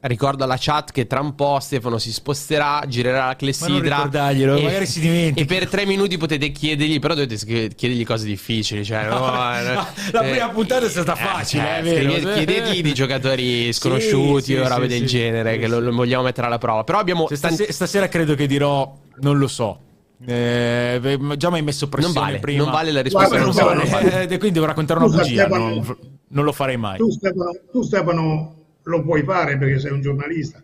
ricordo alla chat che tra un po' Stefano si sposterà, girerà la clessidra. ricordarglielo, e- magari si dimentica. E per tre minuti potete chiedergli, però dovete chiedergli cose difficili. Cioè, no, [LAUGHS] eh, La prima puntata è stata facile, cioè, è vero. scrivete- Chiedetegli di giocatori [LAUGHS] sconosciuti Sì, sì, o robe sì, del sì. genere, Sì, che sì. lo, lo vogliamo mettere alla prova. Però abbiamo Cioè, tanti- stase- stasera credo che dirò, non lo so. Eh, già mi hai messo pressione Non vale, prima. non vale la risposta. Guarda, non Stefano, vale. Eh, quindi devo raccontare una Scusa, bugia. Stefano. Non, non lo farei mai. Tu Stefano, tu, Stefano, lo puoi fare perché sei un giornalista.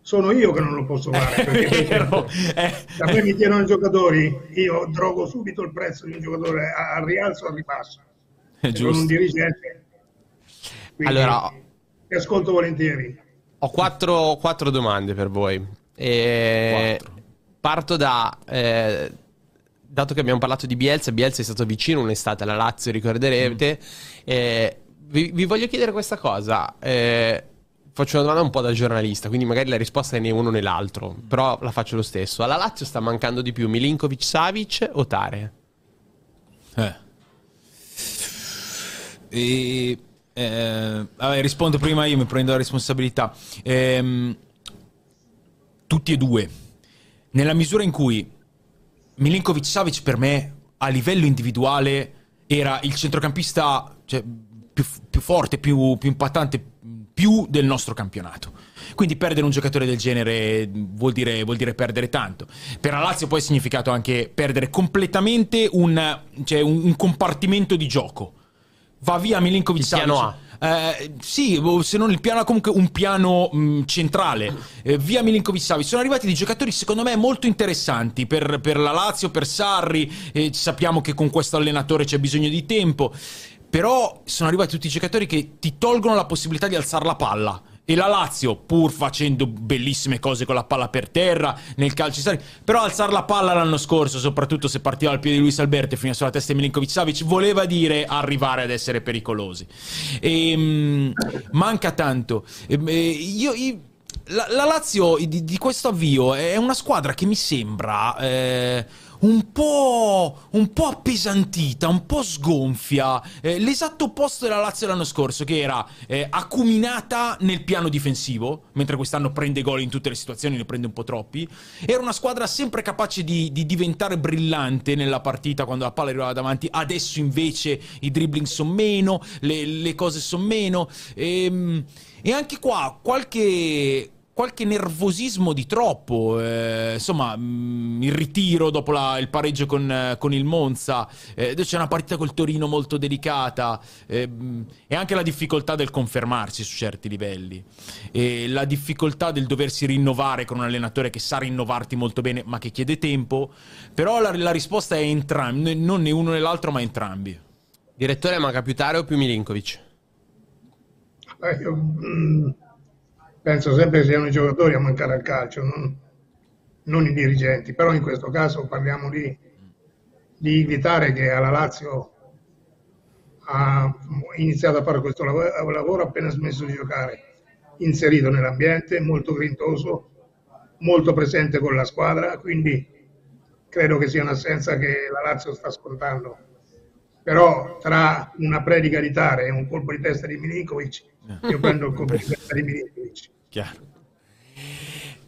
Sono io che non lo posso fare. [LAUGHS] Perché vero. Eh, Da me mi chiedono i giocatori, io drogo subito il prezzo di un giocatore al rialzo o al ribasso. È Sono un giusto. dirigente. Quindi Allora- ti ascolto volentieri. Ho quattro, quattro domande per voi. E Quattro. Parto da. eh, dato che abbiamo parlato di Bielsa, Bielsa è stato vicino un'estate alla Lazio, ricorderete. Eh, vi, vi voglio chiedere questa cosa. Eh, faccio una domanda un po' da giornalista, quindi magari la risposta è né uno né l'altro, però la faccio lo stesso. Alla Lazio sta mancando di più Milinkovic Savic o Tare? Eh. E, eh, vabbè, rispondo prima io, mi prendo la responsabilità. Ehm, tutti e due. Nella misura in cui Milinkovic Savic per me a livello individuale era il centrocampista cioè, più, più forte, più, più impattante, più del nostro campionato. Quindi perdere un giocatore del genere vuol dire, vuol dire perdere tanto. Per la Lazio poi ha significato anche perdere completamente un, cioè, un- un compartimento di gioco. Va via Milinkovic Savic. Eh, sì, se non il piano comunque un piano mh, centrale. Eh, via Milinkovic Savic. Sono arrivati dei giocatori, secondo me, molto interessanti per, per la Lazio, per Sarri. Eh, sappiamo che con questo allenatore c'è bisogno di tempo. Però sono arrivati tutti i giocatori che ti tolgono la possibilità di alzare la palla. E la Lazio, pur facendo bellissime cose con la palla per terra, nel calcio sari, però alzare la palla l'anno scorso, soprattutto se partiva dal piede di Luis Alberto e finiva sulla testa di Milinkovic Savic, voleva dire arrivare ad essere pericolosi. E, mh, manca tanto. E, io, io la, la, Lazio di, di, questo avvio è una squadra che mi sembra eh, un po', un po' appesantita, un po' sgonfia. Eh, l'esatto opposto della Lazio l'anno scorso, che era eh, acuminata nel piano difensivo, mentre quest'anno prende gol in tutte le situazioni, ne prende un po' troppi. Era una squadra sempre capace di, di diventare brillante nella partita quando la palla arrivava davanti. Adesso invece i dribbling sono meno, le, le cose sono meno. E, ehm, e anche qua qualche qualche nervosismo di troppo. Eh, insomma, mh, mm, il ritiro dopo la, il pareggio con, eh, con il Monza. Eh, c'è una partita col Torino molto delicata. Eh, e anche la difficoltà del confermarsi su certi livelli. E la difficoltà del doversi rinnovare con un allenatore che sa rinnovarti molto bene, ma che chiede tempo. Però la, la risposta è entrambi, non né uno né l'altro, ma entrambi. Direttore, manca più Tare o più Milinkovic? Eh, io, mm penso sempre che siano i giocatori a mancare al calcio, non, non i dirigenti, però in questo caso parliamo di, di Vitare che alla Lazio ha iniziato a fare questo lavoro, lavoro appena smesso di giocare, inserito nell'ambiente, molto grintoso, molto presente con la squadra, quindi credo che sia un'assenza che la Lazio sta scontando. Però tra una predica di Tare e un colpo di testa di Milinkovic io prendo il colpo di testa di Milinkovic. Chiaro.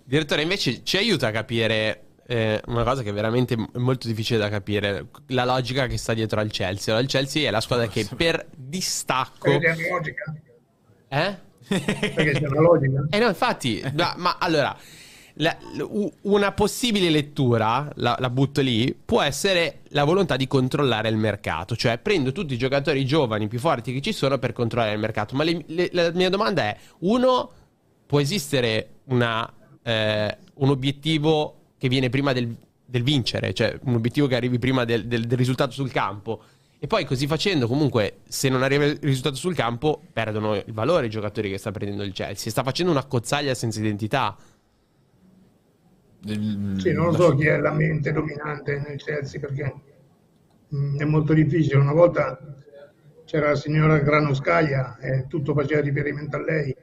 Direttore, invece ci aiuta a capire eh, una cosa che è veramente molto difficile da capire, la logica che sta dietro al Chelsea. il Chelsea è la squadra che per distacco... Perché c'è una logica? Eh? Perché c'è una logica? Eh no, infatti, ma, ma allora... La, una possibile lettura, la, la, butto lì, può essere la volontà di controllare il mercato, cioè prendo tutti i giocatori giovani più forti che ci sono per controllare il mercato. Ma le, le, la mia domanda è, uno, può esistere una, eh, un obiettivo che viene prima del, del, vincere, cioè un obiettivo che arrivi prima del, del, del risultato sul campo. E poi così facendo, comunque, se non arriva il risultato sul campo, perdono il valore i giocatori che sta prendendo il Chelsea. Sta facendo una cozzaglia senza identità. Sì, non lo so chi è la mente dominante nel Chelsea perché mh, è molto difficile. Una volta c'era la signora Granoscaia e tutto faceva riferimento a lei,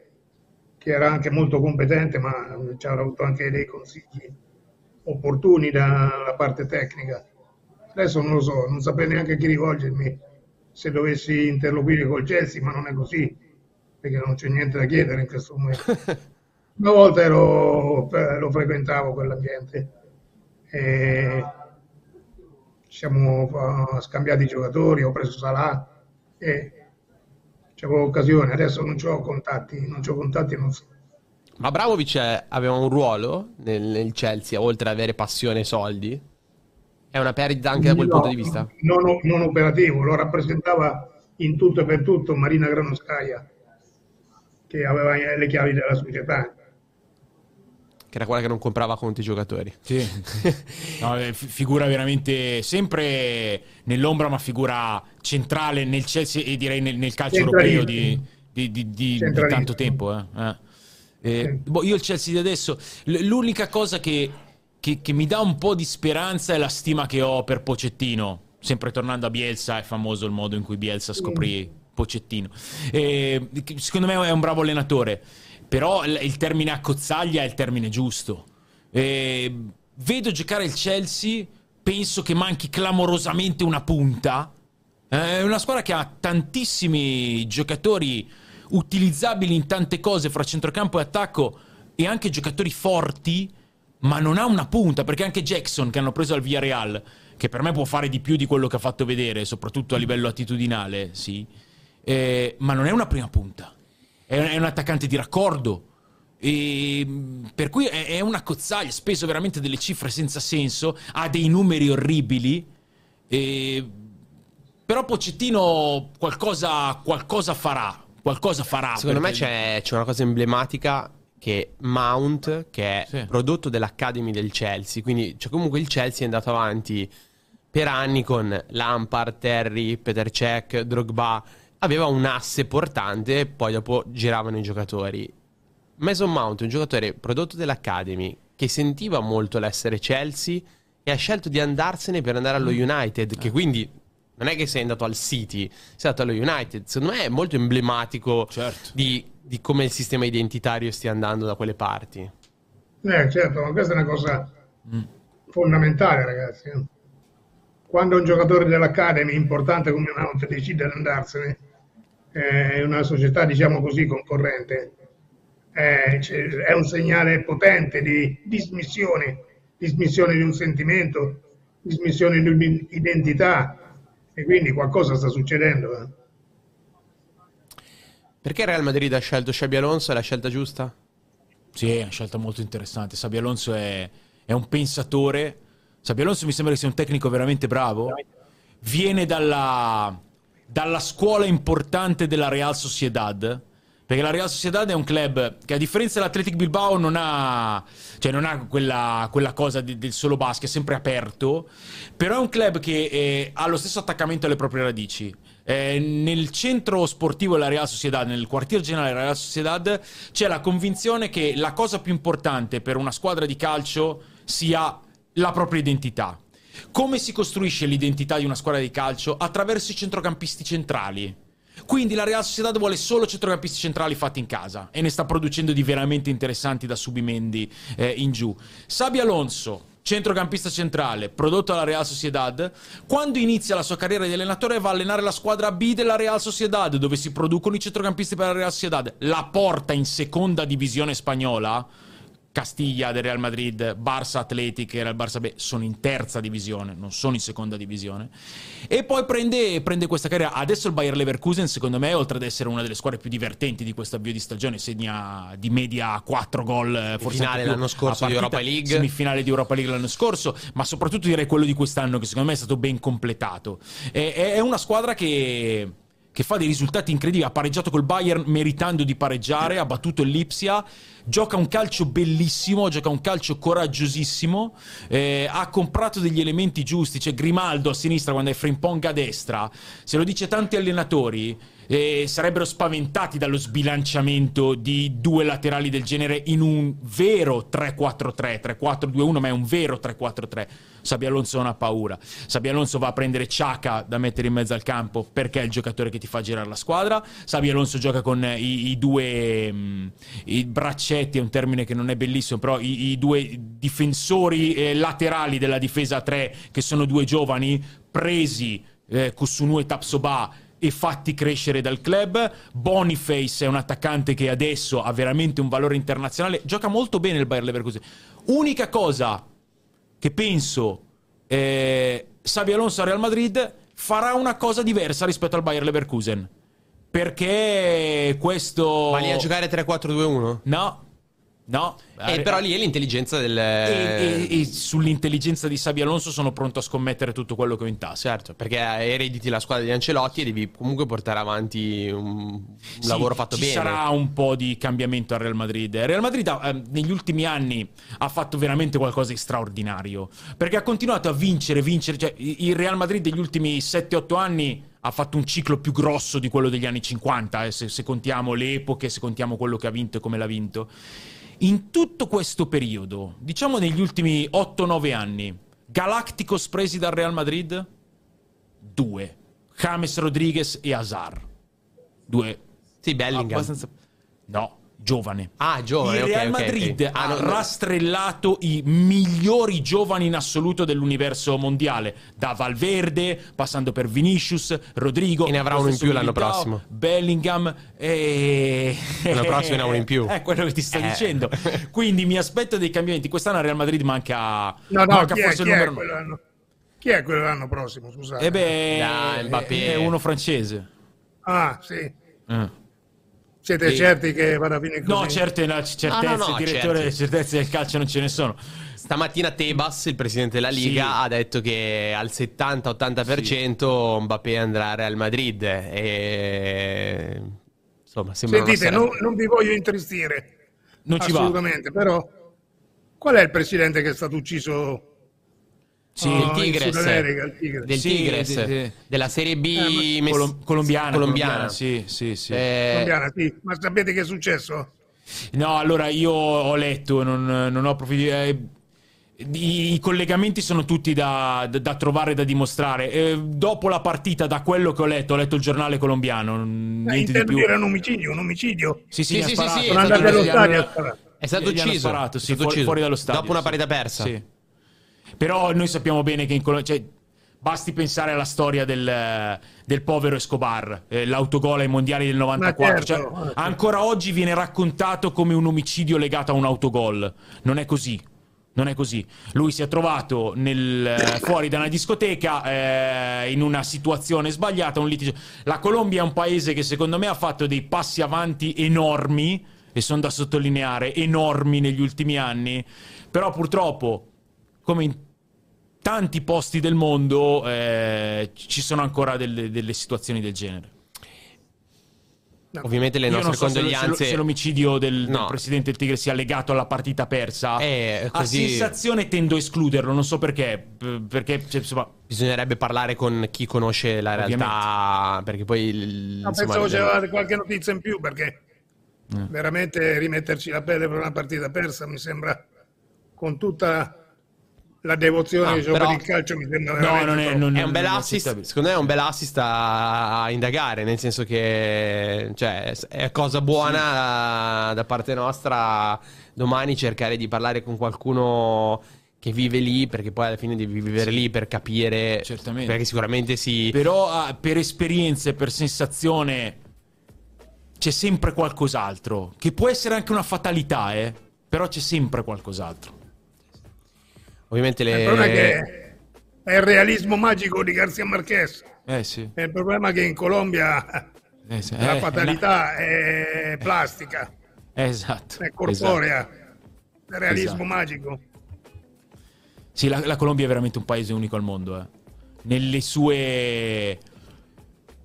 che era anche molto competente, ma ci ha avuto anche dei consigli opportuni dalla parte tecnica. Adesso non lo so, non saprei neanche chi rivolgermi se dovessi interloquire col Chelsea, ma non è così, perché non c'è niente da chiedere in questo momento. [LAUGHS] Una volta ero, lo frequentavo quell'ambiente e ci siamo scambiati i giocatori, ho preso Salah e c'avevo occasione, adesso non ho contatti, non ho contatti, non so. Ma Bravovic aveva un ruolo nel, nel, Chelsea, oltre ad avere passione e soldi? È una perdita anche da quel no, punto di vista? Non, non, operativo, lo rappresentava in tutto e per tutto Marina Granoscaia, che aveva le chiavi della società che era quella che non comprava conti i giocatori. Sì. [LAUGHS] no, eh, figura veramente sempre nell'ombra, ma figura centrale nel Chelsea e direi nel, nel calcio europeo di, di, di, di tanto tempo. Eh. Eh. Eh, boh, io il Chelsea di adesso, l'unica cosa che, che, che mi dà un po' di speranza è la stima che ho per Pocettino. Sempre tornando a Bielsa, è famoso il modo in cui Bielsa scoprì Pocettino. Eh, secondo me è un bravo allenatore. Però il termine accozzaglia è il termine giusto. E vedo giocare il Chelsea, penso che manchi clamorosamente una punta. È una squadra che ha tantissimi giocatori utilizzabili in tante cose fra centrocampo e attacco e anche giocatori forti, ma non ha una punta, perché anche Jackson che hanno preso al Villarreal, che per me può fare di più di quello che ha fatto vedere, soprattutto a livello attitudinale, sì, eh, ma non è una prima punta è un attaccante di raccordo. E per cui è una cozzaglia, speso veramente delle cifre senza senso, ha dei numeri orribili. E... Però Pocettino qualcosa, qualcosa farà. Qualcosa farà. Secondo perché... me c'è, c'è, una cosa emblematica che Mount, che è sì. prodotto dell'Academy del Chelsea, quindi cioè comunque il Chelsea è andato avanti per anni con Lampard, Terry, Peter Cech, Drogba aveva un asse portante, poi dopo giravano i giocatori. Mason Mount è un giocatore prodotto dall'Academy che sentiva molto l'essere Chelsea e ha scelto di andarsene per andare allo United, che quindi non è che sei andato al City, sei andato allo United. Secondo me è molto emblematico Certo. di, di come il sistema identitario stia andando da quelle parti. Eh, certo, ma questa è una cosa fondamentale, ragazzi. eh. Quando un giocatore dell'Academy importante come Mount decide di andarsene, eh, in una società, diciamo così, concorrente, eh, c'è- è un segnale potente di dismissione, dismissione di un sentimento, dismissione di un'identità, e quindi qualcosa sta succedendo. eh. Perché Real Madrid ha scelto Xabi Alonso? È la scelta giusta? Sì, è una scelta molto interessante. Sabi Alonso è, è un pensatore. Sabi Alonso mi sembra che sia un tecnico veramente bravo. Viene dalla, dalla scuola importante della Real Sociedad. Perché la Real Sociedad è un club che, a differenza dell'Athletic Bilbao, non ha, cioè non ha quella, quella cosa di- del solo basket, è sempre aperto. Però è un club che eh, ha lo stesso attaccamento alle proprie radici. Eh, nel centro sportivo della Real Sociedad, nel quartier generale della Real Sociedad, c'è la convinzione che la cosa più importante per una squadra di calcio sia la propria identità. Come si costruisce l'identità di una squadra di calcio? Attraverso i centrocampisti centrali. Quindi la Real Sociedad vuole solo centrocampisti centrali fatti in casa e ne sta producendo di veramente interessanti da Subimendi eh, in giù. Sabi Alonso, centrocampista centrale, prodotto dalla Real Sociedad, quando inizia la sua carriera di allenatore va a allenare la squadra B della Real Sociedad, dove si producono i centrocampisti per la Real Sociedad, la porta in seconda divisione spagnola. Castiglia del Real Madrid, Barça Athletic e il Barça B sono in terza divisione, non sono in seconda divisione. E poi prende, prende questa carriera. Adesso il Bayer Leverkusen, secondo me, oltre ad essere una delle squadre più divertenti di questo avvio di stagione, segna di media 4 gol. eh, Forse Finale più l'anno scorso di Europa League. Semifinale di Europa League l'anno scorso, ma soprattutto direi quello di quest'anno, che secondo me è stato ben completato. È- è una squadra che che fa dei risultati incredibili. Ha pareggiato col Bayern meritando di pareggiare, ha battuto il Lipsia. Gioca un calcio bellissimo, gioca un calcio coraggiosissimo. eh, ha comprato degli elementi giusti. C'è Grimaldo a sinistra quando è Frimpong a destra. Se lo dice tanti allenatori. Eh, sarebbero spaventati dallo sbilanciamento di due laterali del genere in un vero 3-4-3, 3-4-2-1, ma è un vero 3-4-3. Sabi Alonso non ha paura. Sabi Alonso va a prendere Ciaca da mettere in mezzo al campo perché è il giocatore che ti fa girare la squadra. Sabi Alonso gioca con i, i due mh, i braccetti, è un termine che non è bellissimo, però i, i due difensori eh, laterali della difesa 3, che sono due giovani, presi eh, Kusunu e Tapsoba e fatti crescere dal club. Boniface è un attaccante che adesso ha veramente un valore internazionale. Gioca molto bene il Bayer Leverkusen. Unica cosa che penso eh, Sabi Alonso a Real Madrid farà una cosa diversa rispetto al Bayer Leverkusen. Perché questo. Ma lì a giocare 3-4-2-1? No, no. Eh, però lì è l'intelligenza del... E, e- e sull'intelligenza di Sabi Alonso sono pronto a scommettere tutto quello che ho in tasca. Certo, perché erediti la squadra di Ancelotti e devi comunque portare avanti un, un Sì, lavoro fatto ci bene. sarà un po' di cambiamento al Real Madrid. Il Real Madrid eh, negli ultimi anni ha fatto veramente qualcosa di straordinario. Perché ha continuato a vincere, vincere. Cioè, il Real Madrid degli ultimi 7-8 anni ha fatto un ciclo più grosso di quello degli anni 50, eh, se, se contiamo le epoche, se contiamo quello che ha vinto e come l'ha vinto. In tutto questo periodo, diciamo negli ultimi 8-9 anni, Galacticos presi dal Real Madrid? Due. James Rodriguez e Hazard. Due Sì, Bellingham. abbastanza- No, giovane. Ah, giovane, Il ok, Real. Madrid Ah, ha no, no. rastrellato i migliori giovani in assoluto dell'universo mondiale, da Valverde, passando per Vinicius, Rodrigo. E ne avrà uno in più l'anno Militao, prossimo. Bellingham e... L'anno prossimo ne ha uno in più. È [LAUGHS] quello che ti sto Eh. dicendo. Quindi mi aspetto dei cambiamenti. Quest'anno al Real Madrid manca, No, no, manca chi è, forse chi il è numero... quello l'anno? Chi è quello l'anno prossimo, scusate? Eh beh, Dai, Mbappé. è uno francese. Ah, sì. Eh. Siete Sì. certi che vada a finire così? No, certe no, certezze, No, no, no, direttore, certi. certezze del calcio non ce ne sono. Stamattina Tebas, il presidente della Liga, Sì. ha detto che al 70-80% Mbappé andrà al Real Madrid. E... Insomma, sembra Sentite, sera- non, non vi voglio intristire, Non ci va. assolutamente, però qual è il presidente che è stato ucciso Sì, Oh, Tigres, America, il Tigres. del Sì, Tigres, de- de- della Serie B Eh, mess- Colom- colombiana, colombiana. Sì, sì, sì. Eh, colombiana, sì. Ma sapete che è successo? No, allora io ho letto, non, non ho approfondito. Eh, i, I, collegamenti sono tutti da, da, da trovare, da dimostrare. Eh, dopo la partita, da quello che ho letto, ho letto il giornale colombiano. Niente di più. era un omicidio, un omicidio. Sì, sì, sì, sì, sì, Sono andato allo stadio. È stato ucciso. Sparato, sì, è stato fuori, ucciso. fuori dallo stadio. Dopo una sì. partita persa. Sì. Però noi sappiamo bene che in Colombia. Cioè, basti pensare alla storia del, del povero Escobar, eh, l'autogol ai mondiali del 94. certo, Cioè, certo. ancora oggi viene raccontato come un omicidio legato a un autogol. Non è così. Non è così. Lui si è trovato nel, eh, fuori da una discoteca eh, in una situazione sbagliata, un litigio. La Colombia è un paese che secondo me ha fatto dei passi avanti enormi, e sono da sottolineare, enormi negli ultimi anni, però purtroppo, come in tanti posti del mondo, eh, ci sono ancora delle, delle situazioni del genere. Ovviamente le Io nostre non so se, lo- se lo- condoglianze. se l'omicidio del, del No. presidente del Tigre sia legato alla partita persa. Eh, A così- sensazione tendo a escluderlo, non so perché. Perché, cioè, insomma, Bisognerebbe parlare con chi conosce la realtà. Perché poi. il- No, insomma, pensavo le- c'era qualche notizia in più perché veramente rimetterci la pelle per una partita persa mi sembra con tutta la devozione Ah, ho però- per il calcio mi sembra no, non è. non- È un bel assist, secondo me è un bel assist a, a indagare, nel senso che cioè, è cosa buona da parte nostra domani cercare di parlare con qualcuno che vive lì, perché poi alla fine devi vivere lì per capire, Certamente. perché sicuramente si... Però ah, per esperienza e per sensazione c'è sempre qualcos'altro. Che può essere anche una fatalità, eh. Però c'è sempre qualcos'altro. Ovviamente le... Il problema è che è il realismo magico di Garcia Marquez. Eh sì. È il problema che in Colombia Eh, sì. la Eh, fatalità è plastica, esatto. è corporea, Esatto. è realismo Esatto. magico. Sì, la, la Colombia è veramente un paese unico al mondo, eh. Nelle sue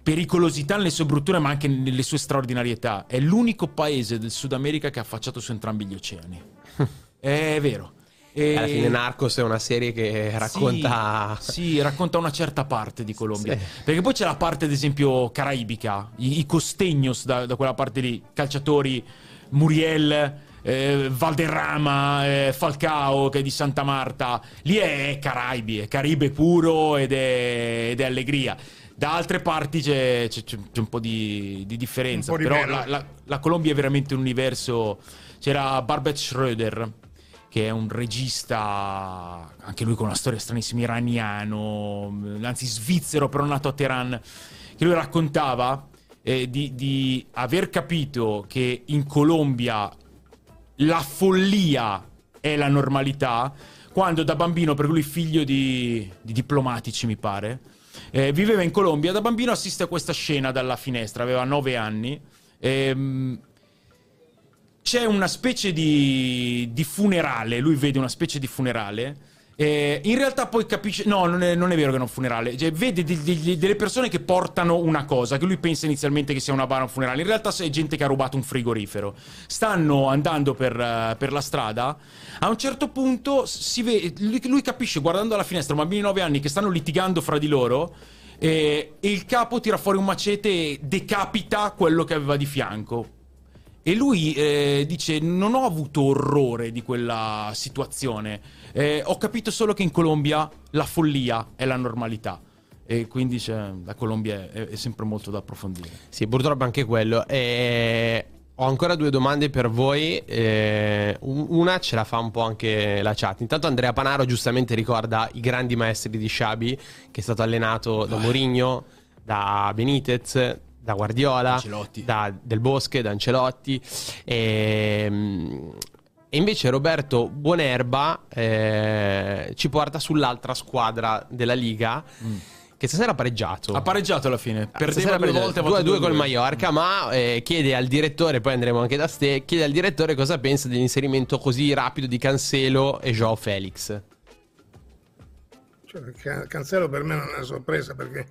pericolosità, nelle sue brutture, ma anche nelle sue straordinarietà. È l'unico paese del Sud America che ha affacciato su entrambi gli oceani. [LAUGHS] è vero. E- Alla fine Narcos è una serie che racconta... Sì, sì, racconta una certa parte di Colombia. Sì. Perché poi c'è la parte, ad esempio, caraibica, i, i costegnos da, da quella parte lì, calciatori, Muriel, eh, Valderrama, eh, Falcao che è di Santa Marta. Lì è Caraibi, è Caribe puro ed è, ed è allegria. Da altre parti c'è, c'è- c'è un po' di, di differenza. Po' di Però la, la- la Colombia è veramente un universo. C'era Barbet Schroeder, che è un regista, anche lui con una storia stranissima, iraniano, anzi svizzero, però nato a Teheran, che lui raccontava eh, di, di aver capito che in Colombia la follia è la normalità, quando da bambino, perché lui figlio di, di diplomatici mi pare, eh, viveva in Colombia, da bambino assiste a questa scena dalla finestra, aveva nove anni. ehm, c'è una specie di, di funerale, lui vede una specie di funerale. eh, in realtà poi capisce, no, non è, non è vero che è un funerale, cioè, vede de- de- delle persone che portano una cosa, che lui pensa inizialmente che sia una bara o un funerale, in realtà è gente che ha rubato un frigorifero. Stanno andando per, eh, per la strada, a un certo punto vede, lui, lui capisce guardando alla finestra, bambini di 9 anni che stanno litigando fra di loro, eh, e il capo tira fuori un macete e decapita quello che aveva di fianco. E lui eh, dice: Non ho avuto orrore di quella situazione. Eh, ho capito solo che in Colombia la follia è la normalità. E quindi c'è- la Colombia è, è sempre molto da approfondire. Sì, purtroppo anche quello. E ho ancora due domande per voi. Eh, un- una ce la fa un po' anche la chat. Intanto Andrea Panaro giustamente ricorda i grandi maestri di Sciabi, che è stato allenato da Mourinho, da Benitez, da Guardiola, Ancelotti. da Del Bosche, da Ancelotti. E, e invece Roberto Buonerba eh, ci porta sull'altra squadra della Liga. Che stasera ha pareggiato. Ha pareggiato alla fine. Ah, Perdeva due per- volte. ha 2 fatto a 2 due col due. Mallorca, ma eh, chiede al direttore, poi andremo anche da Ste, chiede al direttore cosa pensa dell'inserimento così rapido di Cancelo e Joao Felix. Cioè, Can- Cancelo per me non è una sorpresa perché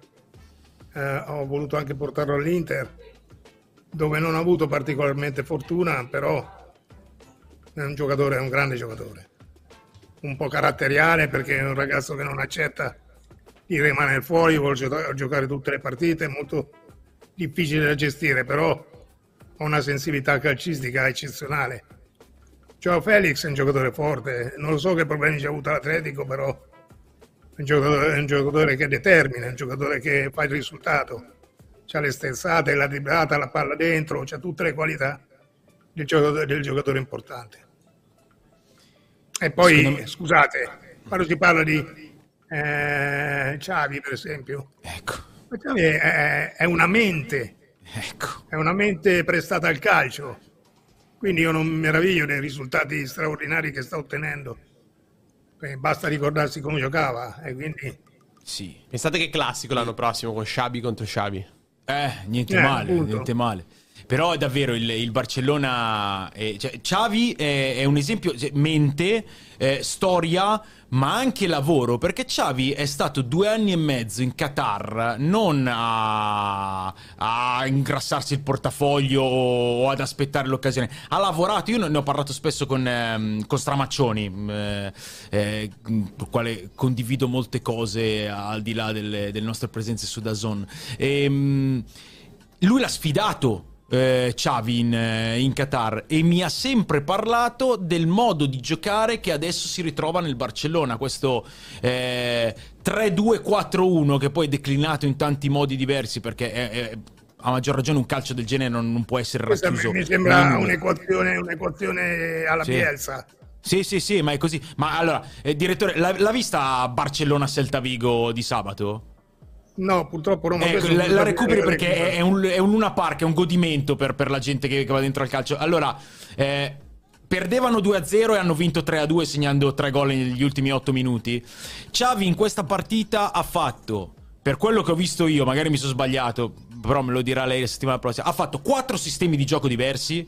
eh, ho voluto anche portarlo all'Inter, dove non ha avuto particolarmente fortuna, però è un giocatore, è un grande giocatore. Un po' caratteriale perché è un ragazzo che non accetta di rimanere fuori, vuole gio- giocare tutte le partite, è molto difficile da gestire, però ha una sensibilità calcistica eccezionale. Ciao Felix è un giocatore forte, non so che problemi ci ha avuto l'Atletico, però un giocatore, è un giocatore che determina, è un giocatore che fa il risultato. C'ha le stenzate, la driblata, la palla dentro, c'ha tutte le qualità del giocatore, del giocatore importante. E poi, me... scusate, quando si parla di eh, Xavi, per esempio, ecco. Xavi è, è una mente Ecco. È una mente prestata al calcio, quindi io non mi meraviglio dei risultati straordinari che sta ottenendo. Eh, basta ricordarsi come giocava e quindi... Sì. Pensate che classico l'anno prossimo con Sciabi contro Sciabi. Eh, niente eh, male, appunto. niente male. Però davvero il, il Barcellona, è, cioè, Xavi è, è, un esempio, cioè, mente, eh, storia, ma anche lavoro, perché Xavi è stato due anni e mezzo in Qatar non a, a ingrassarsi il portafoglio o ad aspettare l'occasione, ha lavorato, io ne ho parlato spesso con, eh, con Stramaccioni, eh, eh, con quale condivido molte cose al di là delle, delle nostre presenze su Dazon. E, ehm, lui l'ha sfidato eh, Xavi in, eh, in, Qatar e mi ha sempre parlato del modo di giocare che adesso si ritrova nel Barcellona, questo eh, 3-2-4-1 che poi è declinato in tanti modi diversi perché è, è, a maggior ragione un calcio del genere non, non può essere racchiuso. Mi sembra un'equazione, un'equazione, alla sì. Bielsa. Sì, sì, sì, ma è così. Ma allora, eh, direttore, l'ha, l'ha vista Barcellona-Celta Vigo di sabato? No, purtroppo Roma. Eh, la, la recuperi perché è, è, un, è, un, Luna Park, è un godimento per, per la gente che, che, va dentro al calcio. Allora, eh, perdevano 2-0 e hanno vinto 3-2 segnando 3 gol negli ultimi 8 minuti. Xavi in questa partita ha fatto, per quello che ho visto io, magari mi sono sbagliato, però me lo dirà lei la settimana prossima, ha fatto 4 sistemi di gioco diversi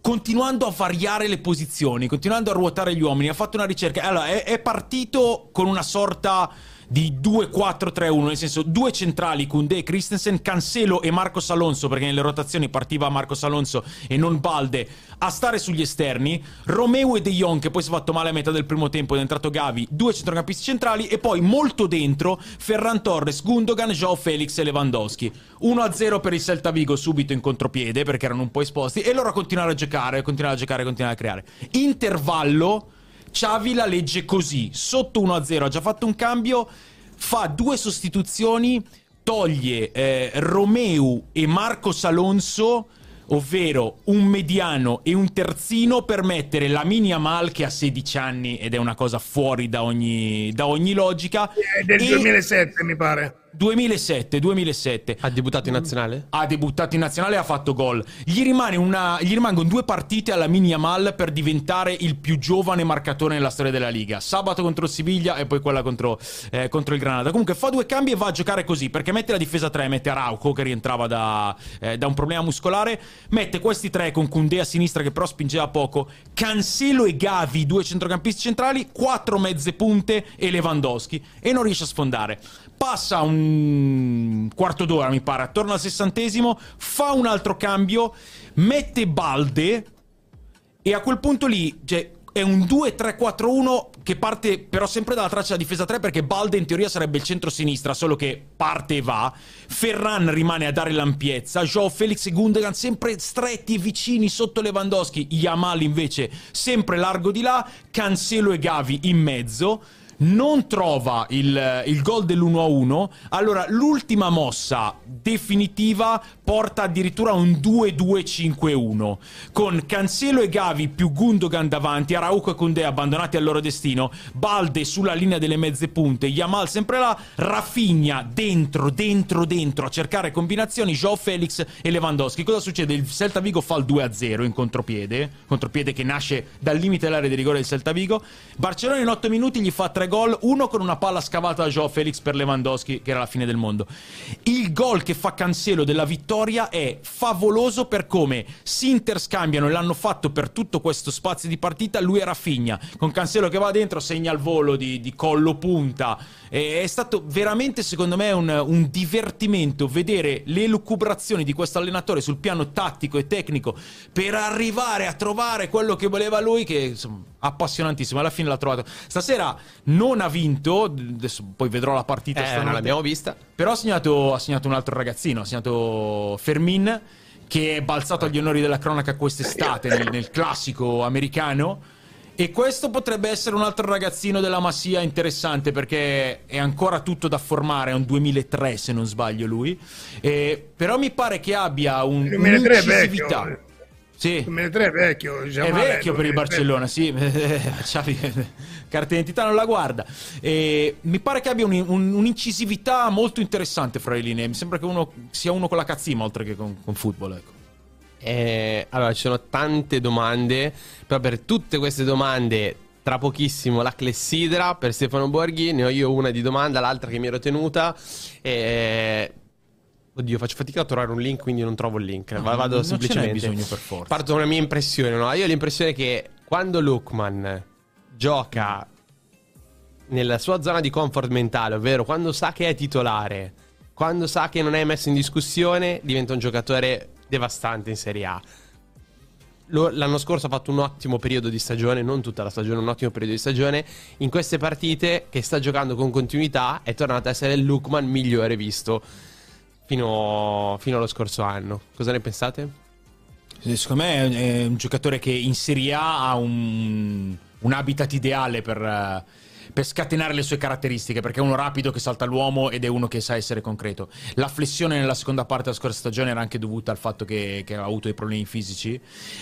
continuando a variare le posizioni, continuando a ruotare gli uomini, ha fatto una ricerca. Allora, è, è partito con una sorta di 2-4-3-1, nel senso due centrali, Kunde e Christensen, Cancelo e Marcos Alonso, perché nelle rotazioni partiva Marcos Alonso e non Balde, a stare sugli esterni, Romeo e De Jong, che poi si è fatto male a metà del primo tempo, è entrato Gavi, due centrocampisti centrali, e poi molto dentro Ferran Torres, Gundogan, Joao Felix e Lewandowski. 1-0 per il Celta Vigo subito in contropiede, perché erano un po' esposti, e loro continuare a giocare, continuare a giocare, continuare a creare. Intervallo Xavi la legge così, sotto 1-0 ha già fatto un cambio, fa due sostituzioni, toglie eh, Romeu e Marcos Alonso ovvero un mediano e un terzino per mettere la mini Amal che ha 16 anni ed è una cosa fuori da ogni, da ogni logica. È del e... 2007 mi pare. 2007, 2007. Ha debuttato in nazionale? Ha debuttato in nazionale e ha fatto gol. Gli, una, gli, rimangono due partite alla mini Amal per diventare il più giovane marcatore nella storia della Liga. Sabato contro il Siviglia e poi quella contro, eh, contro, il Granada. Comunque fa due cambi e va a giocare così perché mette la difesa 3, mette Arauco che rientrava da, eh, da un problema muscolare, mette questi tre con Koundé a sinistra che però spingeva poco, Cancelo e Gavi, due centrocampisti centrali, quattro mezze punte e Lewandowski e non riesce a sfondare passa un quarto d'ora, mi pare, attorno al sessantesimo, fa un altro cambio, mette Balde e a quel punto lì, cioè, è un 2-3-4-1 che parte però sempre dalla traccia della difesa 3 perché Balde in teoria sarebbe il centro-sinistra, solo che parte e va. Ferran rimane a dare l'ampiezza, Joao Felix e Gundogan sempre stretti e vicini sotto Lewandowski, Yamal invece sempre largo di là, Cancelo e Gavi in mezzo non trova il, il gol dell'1-1, allora l'ultima mossa definitiva porta addirittura un 2-2-5-1 con Cancelo e Gavi più Gundogan davanti, Arauco e Koundé abbandonati al loro destino, Balde sulla linea delle mezze punte, Yamal sempre là, Rafinha dentro, dentro, dentro a cercare combinazioni, Joao Felix e Lewandowski. Cosa succede? Il Celta Vigo fa il 2-0 in contropiede, contropiede che nasce dal limite dell'area di rigore del Celta Vigo. Barcellona in 8 minuti gli fa 3 gol, uno con una palla scavata da Joao Felix per Lewandowski, che era la fine del mondo. Il gol che fa Cancelo della vittoria è favoloso per come si interscambiano e l'hanno fatto per tutto questo spazio di partita lui e Rafinha, con Cancelo che va dentro, segna il volo di, di collo punta. E è stato veramente, secondo me, un, un divertimento vedere le elucubrazioni di questo allenatore sul piano tattico e tecnico per arrivare a trovare quello che voleva lui, che insomma, appassionantissimo. Alla fine l'ha trovato. Stasera non ha vinto, adesso poi vedrò la partita. Eh, non l'abbiamo vista. Però ha segnato, ha segnato un altro ragazzino, ha segnato Fermin che è balzato agli onori della cronaca quest'estate nel, nel classico americano. E questo potrebbe essere un altro ragazzino della Massia interessante perché è ancora tutto da formare, è un 2003 se non sbaglio lui. E, però mi pare che abbia un, 2003 è vecchio. Sì. 2003 è vecchio, diciamo, È vecchio per il Barcellona, sì. [LAUGHS] Xavi, carta d'identità non la guarda. E mi pare che abbia un, un, un'incisività molto interessante fra le linee. Mi sembra che uno sia uno con la cazzima oltre che con, con football, ecco. Eh, allora, ci sono tante domande, però per tutte queste domande tra pochissimo la clessidra per Stefano Borghi, ne ho io una di domanda, l'altra che mi ero tenuta. Eh, Oddio, faccio fatica a trovare un link, quindi non trovo il link. No, Vado non semplicemente. Non bisogno per forza. Parto da una mia impressione, no? Io ho l'impressione che quando Lukman gioca nella sua zona di comfort mentale, ovvero quando sa che è titolare, quando sa che non è messo in discussione, diventa un giocatore devastante in Serie A. L'anno scorso ha fatto un ottimo periodo di stagione, non tutta la stagione, un ottimo periodo di stagione. In queste partite che sta giocando con continuità è tornato a essere il Lukman migliore visto fino, fino allo scorso anno. Cosa ne pensate? Secondo me è un giocatore che in Serie A ha un, un habitat ideale per, per, scatenare le sue caratteristiche, perché è uno rapido che salta l'uomo ed è uno che sa essere concreto. La flessione nella seconda parte della scorsa stagione era anche dovuta al fatto che, che ha avuto dei problemi fisici.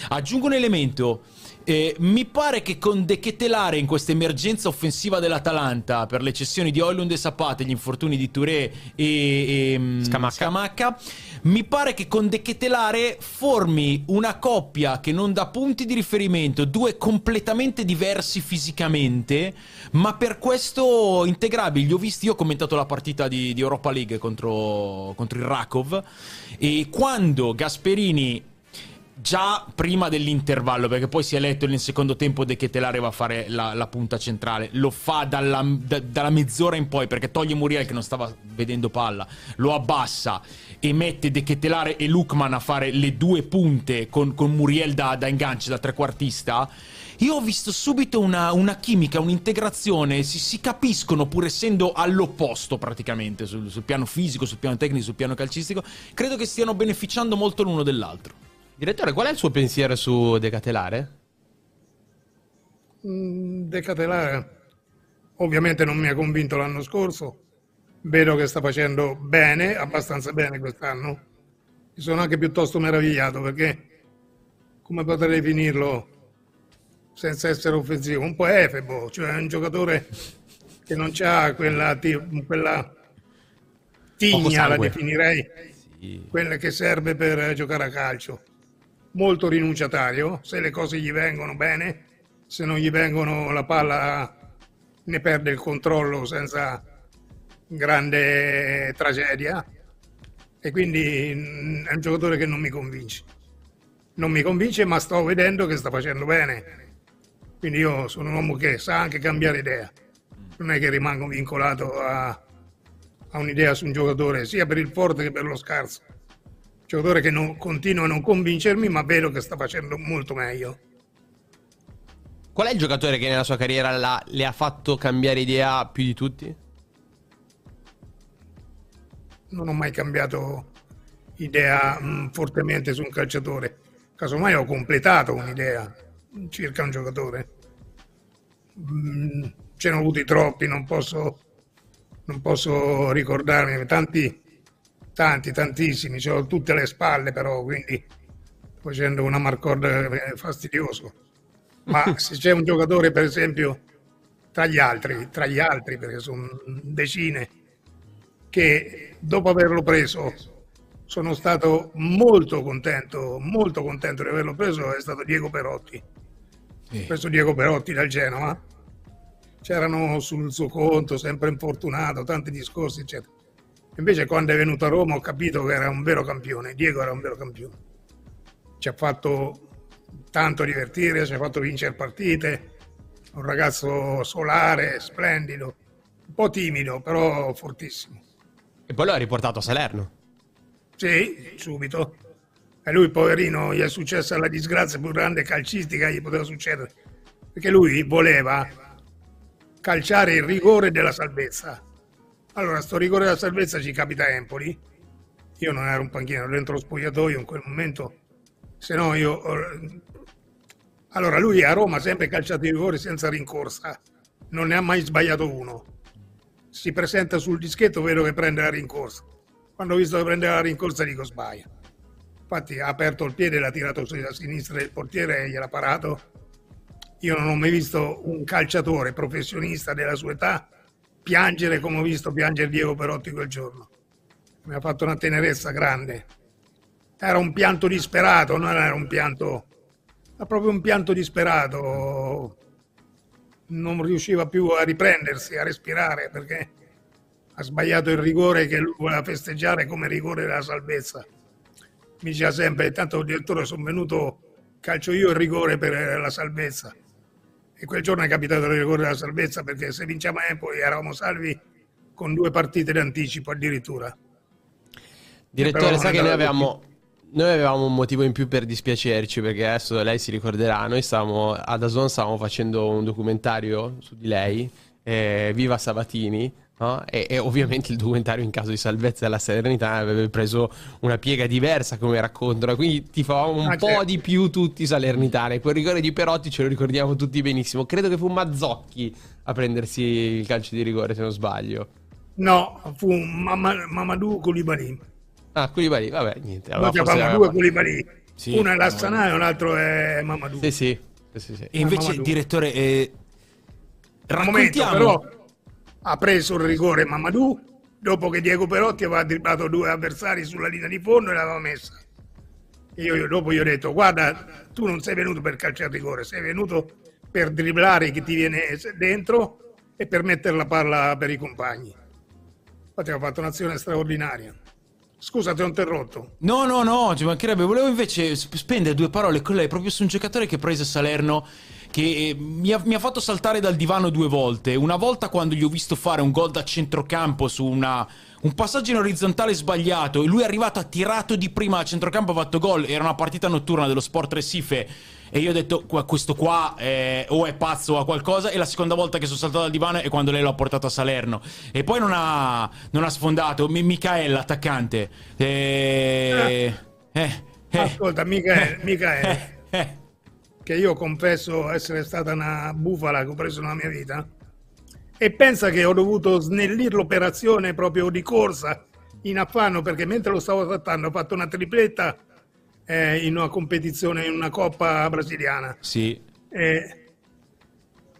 Aggiungo un elemento eh, mi pare che con De Ketelare in questa emergenza offensiva dell'Atalanta per le cessioni di Oilund e Sapate, gli infortuni di Touré e, e mm, Scamacca. Scamacca, mi pare che con De Ketelare formi una coppia che non dà punti di riferimento, due completamente diversi fisicamente, ma per questo integrabili. Li ho visti, io ho commentato la partita di, di Europa League contro, contro il Rakov e quando Gasperini già prima dell'intervallo, perché poi si è letto nel secondo tempo De Ketelare va a fare la, la punta centrale, lo fa dalla, da, dalla, mezz'ora in poi perché toglie Muriel che non stava vedendo palla, lo abbassa e mette De Ketelare e Lukman a fare le due punte con, con Muriel da, da ingancio, da trequartista. Io ho visto subito una, una chimica, un'integrazione, si, si, capiscono pur essendo all'opposto praticamente sul, sul piano fisico, sul piano tecnico, sul piano calcistico. Credo che stiano beneficiando molto l'uno dell'altro. Direttore, qual è il suo pensiero su Decatelare? Mm, Decatelare ovviamente non mi ha convinto l'anno scorso, vedo che sta facendo bene, abbastanza bene quest'anno. Mi sono anche piuttosto meravigliato perché, come potrei definirlo senza essere offensivo, un po' efebo, cioè un giocatore che non ha quella, quella tigna, la definirei, sì. quella che serve per giocare a calcio molto rinunciatario, se le cose gli vengono bene, se non gli vengono la palla ne perde il controllo senza grande tragedia e quindi mm, è un giocatore che non mi convince. Non mi convince ma sto vedendo che sta facendo bene. Quindi io sono un uomo che sa anche cambiare idea. Non è che rimango vincolato a, a un'idea su un giocatore sia per il forte che per lo scarso giocatore che non, continua a non convincermi, ma vedo che sta facendo molto meglio. Qual è il giocatore che nella sua carriera la, le ha fatto cambiare idea più di tutti? Non ho mai cambiato idea mh, mm, fortemente su un calciatore. Casomai ho completato un'idea circa un giocatore. Mh, mm, ce ne ho avuti troppi, non posso, non posso ricordarmi. Tanti tanti, tantissimi, ce l'ho tutte le spalle però, quindi facendo una marcord eh, fastidioso. Ma [LAUGHS] se c'è un giocatore, per esempio, tra gli altri, tra gli altri, perché sono decine, che dopo averlo preso sono stato molto contento, molto contento di averlo preso, è stato Diego Perotti. Ho preso Diego Perotti dal Genova. C'erano sul suo conto, sempre infortunato, tanti discorsi, eccetera Invece quando è venuto a Roma ho capito che era un vero campione, Diego era un vero campione. Ci ha fatto tanto divertire, ci ha fatto vincere partite, un ragazzo solare, splendido, un po' timido, però fortissimo. E poi l'ha riportato a Salerno. Sì, subito. E lui, poverino, gli è successa la disgrazia più grande calcistica gli poteva succedere. Perché lui voleva calciare il rigore della salvezza allora, sto rigore della salvezza ci capita a Empoli, io non ero un panchino, ero dentro lo spogliatoio in quel momento, se no io... Allora lui a Roma ha sempre calciato i rigori senza rincorsa, non ne ha mai sbagliato uno. Si presenta sul dischetto, vedo che prende la rincorsa. Quando ho visto che prendeva la rincorsa dico sbaglia. Infatti ha aperto il piede, l'ha tirato sulla sinistra del portiere e gliel'ha parato. Io non ho mai visto un calciatore professionista della sua età piangere come ho visto piangere Diego Perotti quel giorno. Mi ha fatto una tenerezza grande. Era un pianto disperato, non era un pianto, era proprio un pianto disperato. Non riusciva più a riprendersi, a respirare perché ha sbagliato il rigore che lui voleva festeggiare come rigore della salvezza. Mi diceva sempre, intanto direttore sono venuto, calcio io il rigore per la salvezza e quel giorno è capitato il rigore della salvezza perché se vinciamo Empoli eravamo salvi con due partite d'anticipo addirittura. Direttore, sa che noi avevamo, noi avevamo un motivo in più per dispiacerci perché adesso lei si ricorderà, noi stavamo ad Azon stavamo facendo un documentario su di lei, eh, Viva Sabatini, No? E, e, ovviamente il documentario in caso di salvezza della Serenità aveva preso una piega diversa come racconto, quindi ti favamo un ah, po' certo. di più tutti salernitani. Quel rigore di Perotti ce lo ricordiamo tutti benissimo. Credo che fu Mazzocchi a prendersi il calcio di rigore, se non sbaglio. No, fu Mam- Mamadou Koulibaly. Ah, Koulibaly, vabbè, niente. Allora no, Mamadou e Koulibaly. Sì, Uno è l'Assana e l'altro è Mamadou. Sì, sì. sì, sì, sì. E invece, Mamadou. direttore, eh, raccontiamo... Momento, però ha preso il rigore Mamadou dopo che Diego Perotti aveva dribblato due avversari sulla linea di fondo e l'aveva messa. E io, dopo gli ho detto, guarda, tu non sei venuto per calciare rigore, sei venuto per dribblare chi ti viene dentro e per mettere la palla per i compagni. Infatti ha fatto un'azione straordinaria. Scusa, ti ho interrotto. No, no, no, ci mancherebbe. Volevo invece spendere due parole con lei proprio su un giocatore che prese Salerno che eh, mi ha, mi ha, fatto saltare dal divano due volte. Una volta quando gli ho visto fare un gol da centrocampo su una, un passaggio in orizzontale sbagliato e lui è arrivato, ha tirato di prima a centrocampo, ha fatto gol. Era una partita notturna dello Sport Recife. E io ho detto, questo qua è, o è pazzo o ha qualcosa. E la seconda volta che sono saltato dal divano è quando lei l'ha portato a Salerno. E poi non ha, non ha sfondato. M- Michael, attaccante. E... Eh, eh, eh, Ascolta, Michael, Michael. [LAUGHS] Che io confesso essere stata una bufala che ho preso nella mia vita, e pensa che ho dovuto snellire l'operazione proprio di corsa in affanno perché mentre lo stavo trattando ho fatto una tripletta eh, in una competizione, in una coppa brasiliana. Sì. Eh,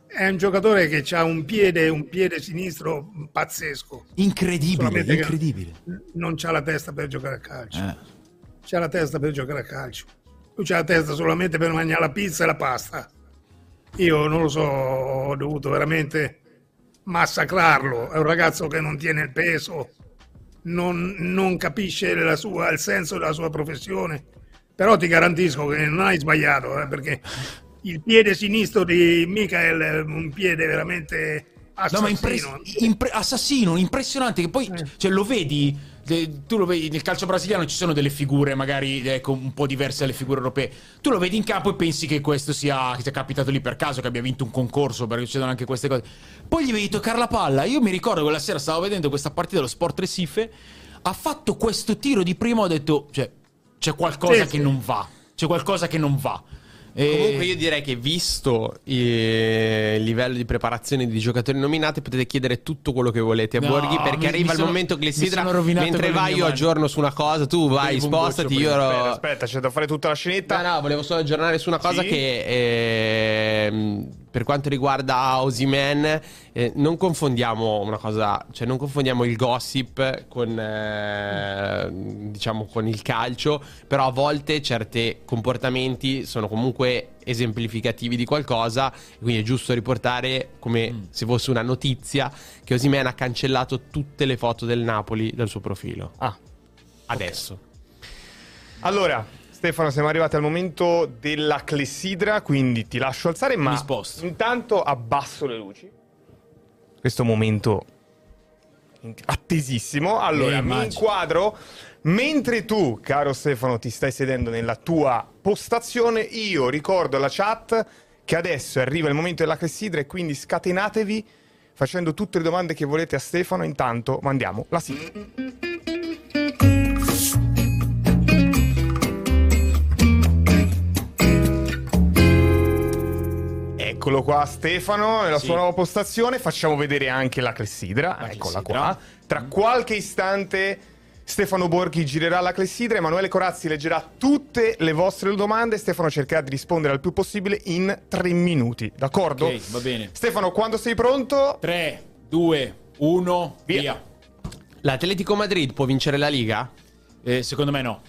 è un giocatore che ha un piede, un piede sinistro pazzesco. Incredibile, incredibile. Non ha la testa per giocare a calcio. Eh. C'ha la testa per giocare a calcio lui c'ha la testa solamente per mangiare la pizza e la pasta. Io non lo so, ho dovuto veramente massacrarlo. È un ragazzo che non tiene il peso, non, non capisce sua, il senso della sua professione. Però ti garantisco che non hai sbagliato, eh, perché il piede sinistro di Michael è un piede veramente assassino. No, impre- impre- assassino, impressionante, che poi eh. cioè, lo vedi tu lo vedi nel calcio brasiliano ci sono delle figure magari ecco, un po' diverse dalle figure europee. Tu lo vedi in campo e pensi che questo sia, che sia capitato lì per caso, che abbia vinto un concorso, perché succedono anche queste cose. Poi gli vedi toccare la palla. Io mi ricordo quella sera stavo vedendo questa partita dello Sport Recife, ha fatto questo tiro di prima, ho detto, cioè, c'è qualcosa sì, che sì. non va. C'è qualcosa che non va. E... Comunque io direi che visto il livello di preparazione di giocatori nominati potete chiedere tutto quello che volete a no, Borghi perché mi, arriva mi sono, il momento che Sidra mentre vai io aggiorno su una cosa tu vai spostati io ero... aspetta, aspetta c'è da fare tutta la scenetta. No no volevo solo aggiornare su una cosa sì? che eh, per quanto riguarda Osimen, eh, non confondiamo una cosa, cioè non confondiamo il gossip con, eh, diciamo, con il calcio, però a volte certi comportamenti sono comunque esemplificativi di qualcosa, quindi è giusto riportare come mm. se fosse una notizia che Osimen ha cancellato tutte le foto del Napoli dal suo profilo. Ah, adesso. Okay. Allora, Stefano, siamo arrivati al momento della clessidra, quindi ti lascio alzare, ma intanto abbasso le luci. Questo momento attesissimo. Allora, eh, mi inquadro. Mentre tu, caro Stefano, ti stai sedendo nella tua postazione, io ricordo alla chat che adesso arriva il momento della clessidra e quindi scatenatevi facendo tutte le domande che volete a Stefano. Intanto mandiamo la sigla. Eccolo qua Stefano nella Sì. sua nuova postazione, facciamo vedere anche la clessidra, La eccola clessidra. qua. Tra qualche istante Stefano Borghi girerà la clessidra, Emanuele Corazzi leggerà tutte le vostre domande Stefano cercherà di rispondere al più possibile in tre minuti, d'accordo? Ok, va bene. Stefano, quando sei pronto? 3, 2, 1, Via. via. L'Atletico Madrid può vincere la Liga? Eh, secondo me no.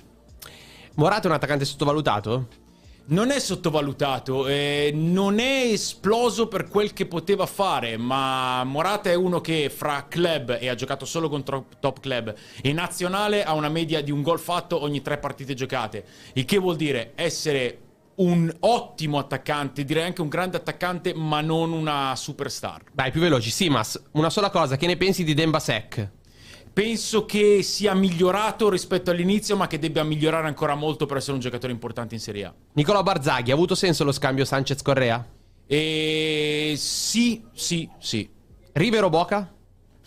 Morata è un attaccante sottovalutato? Non è sottovalutato, eh, non è esploso per quel che poteva fare, ma Morata è uno che fra club, e ha giocato solo contro top club, e nazionale ha una media di un gol fatto ogni tre partite giocate. Il che vuol dire essere un ottimo attaccante, direi anche un grande attaccante, ma non una superstar. Dai, più veloci. Simas, una sola cosa, che ne pensi di Demba Sec? Penso che sia migliorato rispetto all'inizio, ma che debba migliorare ancora molto per essere un giocatore importante in Serie A. Nicola Barzaghi, ha avuto senso lo scambio Sanchez-Correa? E sì, sì, sì. Rivero Boca?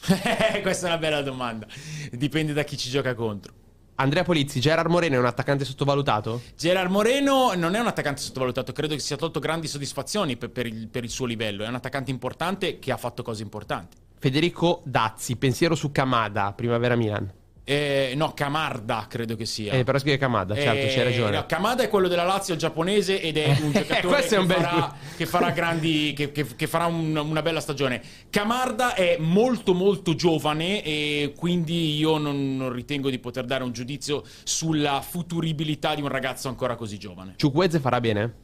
[LAUGHS] Questa è una bella domanda. Dipende da chi ci gioca contro. Andrea Polizzi, Gerard Moreno è un attaccante sottovalutato? Gerard Moreno non è un attaccante sottovalutato, credo che sia tolto grandi soddisfazioni per, per il, per il suo livello. È un attaccante importante che ha fatto cose importanti. Federico Dazzi, pensiero su Kamada, Primavera Milan. Eh, no, Camarda credo che sia. Eh, però scrive Kamada, certo, Eh, c'hai ragione. no, Kamada è quello della Lazio giapponese ed è un [LAUGHS] giocatore è un che, farà, che farà grandi che, che- che farà un- una bella stagione. Camarda è molto molto giovane e quindi io non, non ritengo di poter dare un giudizio sulla futuribilità di un ragazzo ancora così giovane. Ciukwueze farà bene?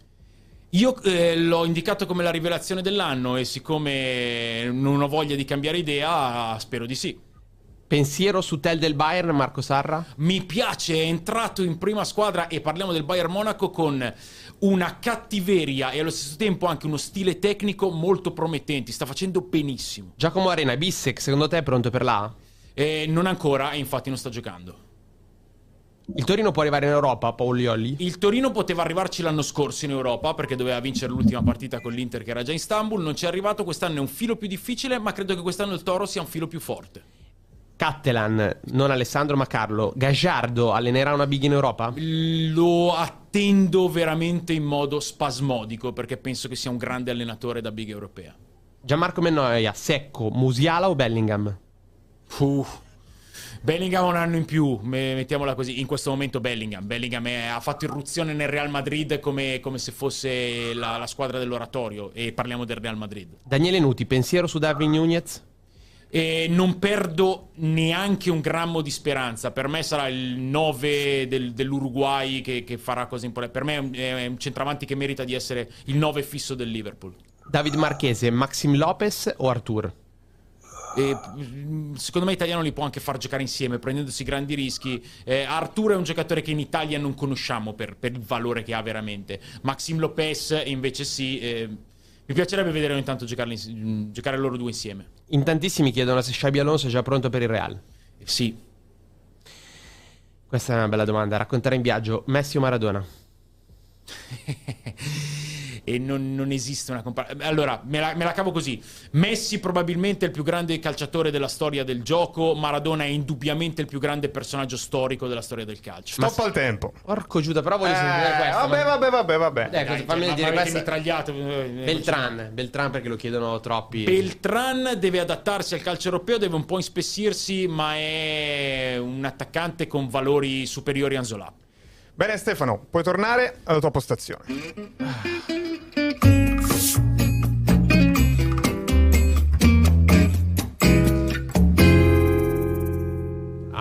Io eh, l'ho indicato come la rivelazione dell'anno e siccome non ho voglia di cambiare idea, spero di sì. Pensiero su Tel del Bayern, Marco Sarra? Mi piace, è entrato in prima squadra e parliamo del Bayern Monaco con una cattiveria e allo stesso tempo anche uno stile tecnico molto promettenti. Sta facendo benissimo. Giacomo Arena, Bissek, secondo te è pronto per la A? E non ancora, e infatti non sta giocando. Il Torino può arrivare in Europa, Paulioli? Il Torino poteva arrivarci l'anno scorso in Europa perché doveva vincere l'ultima partita con l'Inter che era già in Istanbul. Non ci è arrivato, quest'anno è un filo più difficile, ma credo che quest'anno il Toro sia un filo più forte. Cattelan, non Alessandro ma Carlo. Gagliardo allenerà una big in Europa? Lo attendo veramente in modo spasmodico perché penso che sia un grande allenatore da big europea. Gianmarco Mennoia, Secco, Musiala o Bellingham? Uh. Bellingham ha un anno in più, me- mettiamola così. In questo momento Bellingham. Bellingham è- ha fatto irruzione nel Real Madrid come, come se fosse la, la squadra dell'oratorio. E parliamo del Real Madrid. Daniele Nuti, pensiero su Darwin Nunez? E non perdo neanche un grammo di speranza. Per me sarà il 9 del- dell'Uruguay che, che farà cose importanti. Per me è un, è un centravanti che merita di essere il 9 fisso del Liverpool. David Marchese, Maxim Lopez o Artur? E, mm, secondo me italiano li può anche far giocare insieme prendendosi grandi rischi. Eh, Arturo è un giocatore che in Italia non conosciamo per, per il valore che ha veramente. Maxim Lopez invece sì. eh, mi piacerebbe vedere ogni tanto ins- mm, giocare loro due insieme. In tantissimi chiedono se Xabi Alonso è già pronto per il Real. Sì. Questa è una bella domanda. Raccontare in viaggio, Messi o Maradona? [LAUGHS] e non, non esiste una comparazione. Allora, me la, me la cavo così. Messi probabilmente è il più grande calciatore della storia del gioco, Maradona è indubbiamente il più grande personaggio storico della storia del calcio. Stop al tempo. Porco Giuda, però voglio Eh, sentire questa. vabbè, ma- vabbè, vabbè, vabbè. Dai, cosa- Dai, fammi cioè, dire questa. mitragliato. eh, Beltran, Beltran perché lo chiedono troppi. Beltran deve adattarsi al calcio europeo, deve un po' inspessirsi, ma è un attaccante con valori superiori a Anzola. Bene Stefano, puoi tornare alla tua postazione.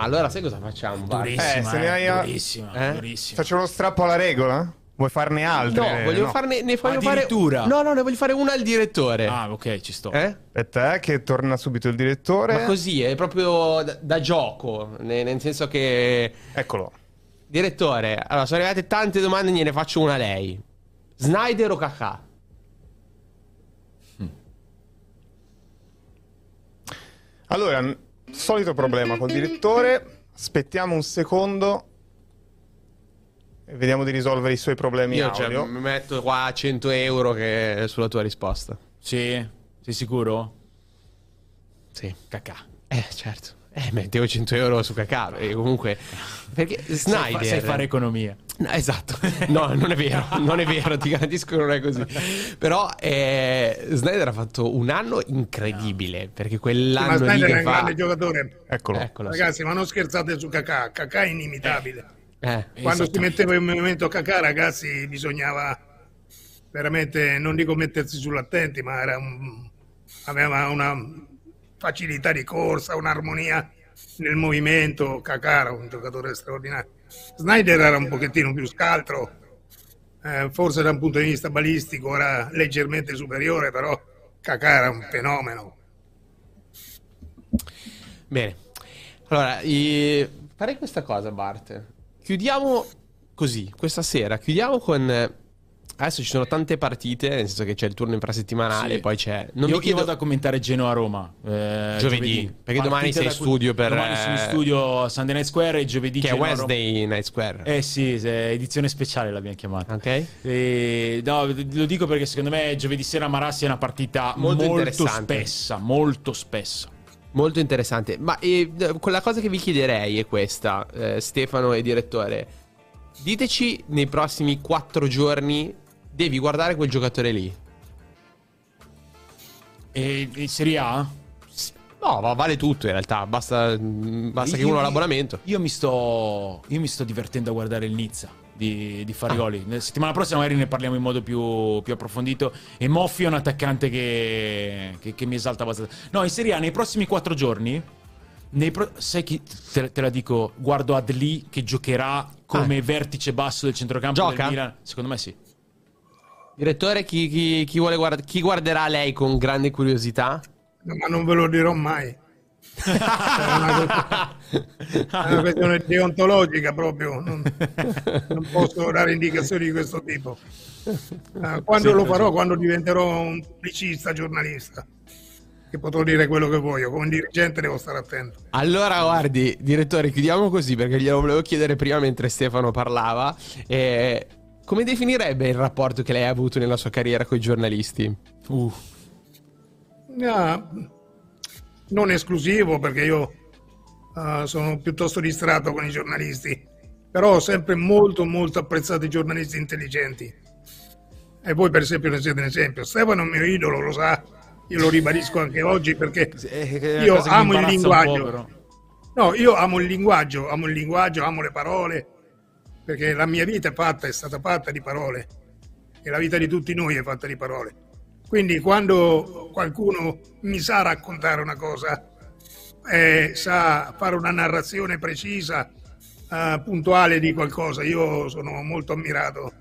Allora, sai cosa facciamo? Durissima, Eh, se ne eh, hai a- durissima, Eh? durissima. Faccio uno strappo alla regola? Vuoi farne altre? No, voglio farne. Ne voglio fare. Addirittura? No, no, ne voglio fare una al direttore. Ah, ok, ci sto. Eh? Aspetta, eh, che torna subito il direttore. Ma così, è proprio da, da gioco. ne- Nel senso che. Eccolo. Direttore, allora sono arrivate tante domande, gliene faccio una a lei. Snyder o Kakà? Allora, solito problema col direttore. Aspettiamo un secondo. E vediamo di risolvere i suoi problemi Io cioè, audio. mi metto qua 100 euro che sulla tua risposta. Sì? Sei sicuro? Sì. Cacà. Eh, certo. Eh, mettevo 100 euro su Kakà. E comunque. Perché Snyder. Sai, sai fare economia. No, esatto, no, non è vero, [LAUGHS] non è vero, ti garantisco che non è così. Però eh, Snyder ha fatto un anno incredibile, perché quell'anno Ma Snyder lì è un fa... grande giocatore. Eccolo. Eccolo, sì. Ragazzi, ma non scherzate su Kakà, Kakà è inimitabile. Eh, Quando si Esattamente. metteva in movimento Kakà, ragazzi, bisognava veramente, non dico mettersi sull'attenti, ma era un- aveva una facilità di corsa, un'armonia nel movimento. Era un giocatore straordinario. Snyder era un pochettino più scaltro, eh, forse da un punto di vista balistico era leggermente superiore, però Kakà era un fenomeno. Bene. Allora, i- farei questa cosa, Bart. Chiudiamo così, questa sera. Chiudiamo con... Adesso ci sono tante partite, nel senso che c'è il turno infrasettimanale, Sì. poi c'è... Non io, vi chiedo... io vado a commentare Genoa-Roma. eh, Giovedì, perché domani sei in studio per, Domani sono in eh, studio a Sunday Night Square e giovedì Che è. Wednesday Night Square. Eh sì, edizione speciale l'abbiamo chiamata. Ok? E, no, lo dico perché secondo me giovedì sera Marassi è una partita Molto molto, spessa, molto spessa. Molto interessante. Ma eh, quella cosa che vi chiederei è questa, eh, Stefano e direttore. Diteci nei prossimi quattro giorni devi guardare quel giocatore lì. E, e Serie A? No, va- vale tutto in realtà. Basta, mm, basta che Io- uno ha l'abbonamento. Io mi sto, io mi sto divertendo a guardare il Nizza di, di Farioli. Ah. La settimana prossima magari ne parliamo in modo più, più approfondito. E Moffi è un attaccante che, che- che mi esalta abbastanza. No, in Serie A nei prossimi quattro giorni. nei pro- sai chi te, te la dico? Guardo Adli che giocherà come vertice basso del centrocampo Ah. Gioca? del Milan. Secondo me sì. Direttore, chi, chi- chi vuole guard- chi guarderà lei con grande curiosità? Ma non ve lo dirò mai. È una, è una questione deontologica proprio, non, non posso dare indicazioni di questo tipo. Eh, quando lo farò, quando diventerò un pubblicista, giornalista, che potrò dire quello che voglio, come dirigente devo stare attento. Allora, guardi, direttore, chiudiamo così perché glielo volevo chiedere prima mentre Stefano parlava. Eh, come definirebbe il rapporto che lei ha avuto nella sua carriera con i giornalisti? Uh. Ah, non esclusivo perché io ah, sono piuttosto distratto con i giornalisti, però ho sempre molto molto apprezzato i giornalisti intelligenti. E voi per esempio ne siete un esempio. Stefano è un mio idolo, lo sa, io lo ribadisco anche oggi perché io amo il linguaggio. No, io amo il linguaggio, amo il linguaggio, amo le parole, perché la mia vita è fatta, è stata fatta di parole e la vita di tutti noi è fatta di parole. Quindi quando qualcuno mi sa raccontare una cosa, eh, sa fare una narrazione precisa, eh, puntuale di qualcosa, io sono molto ammirato.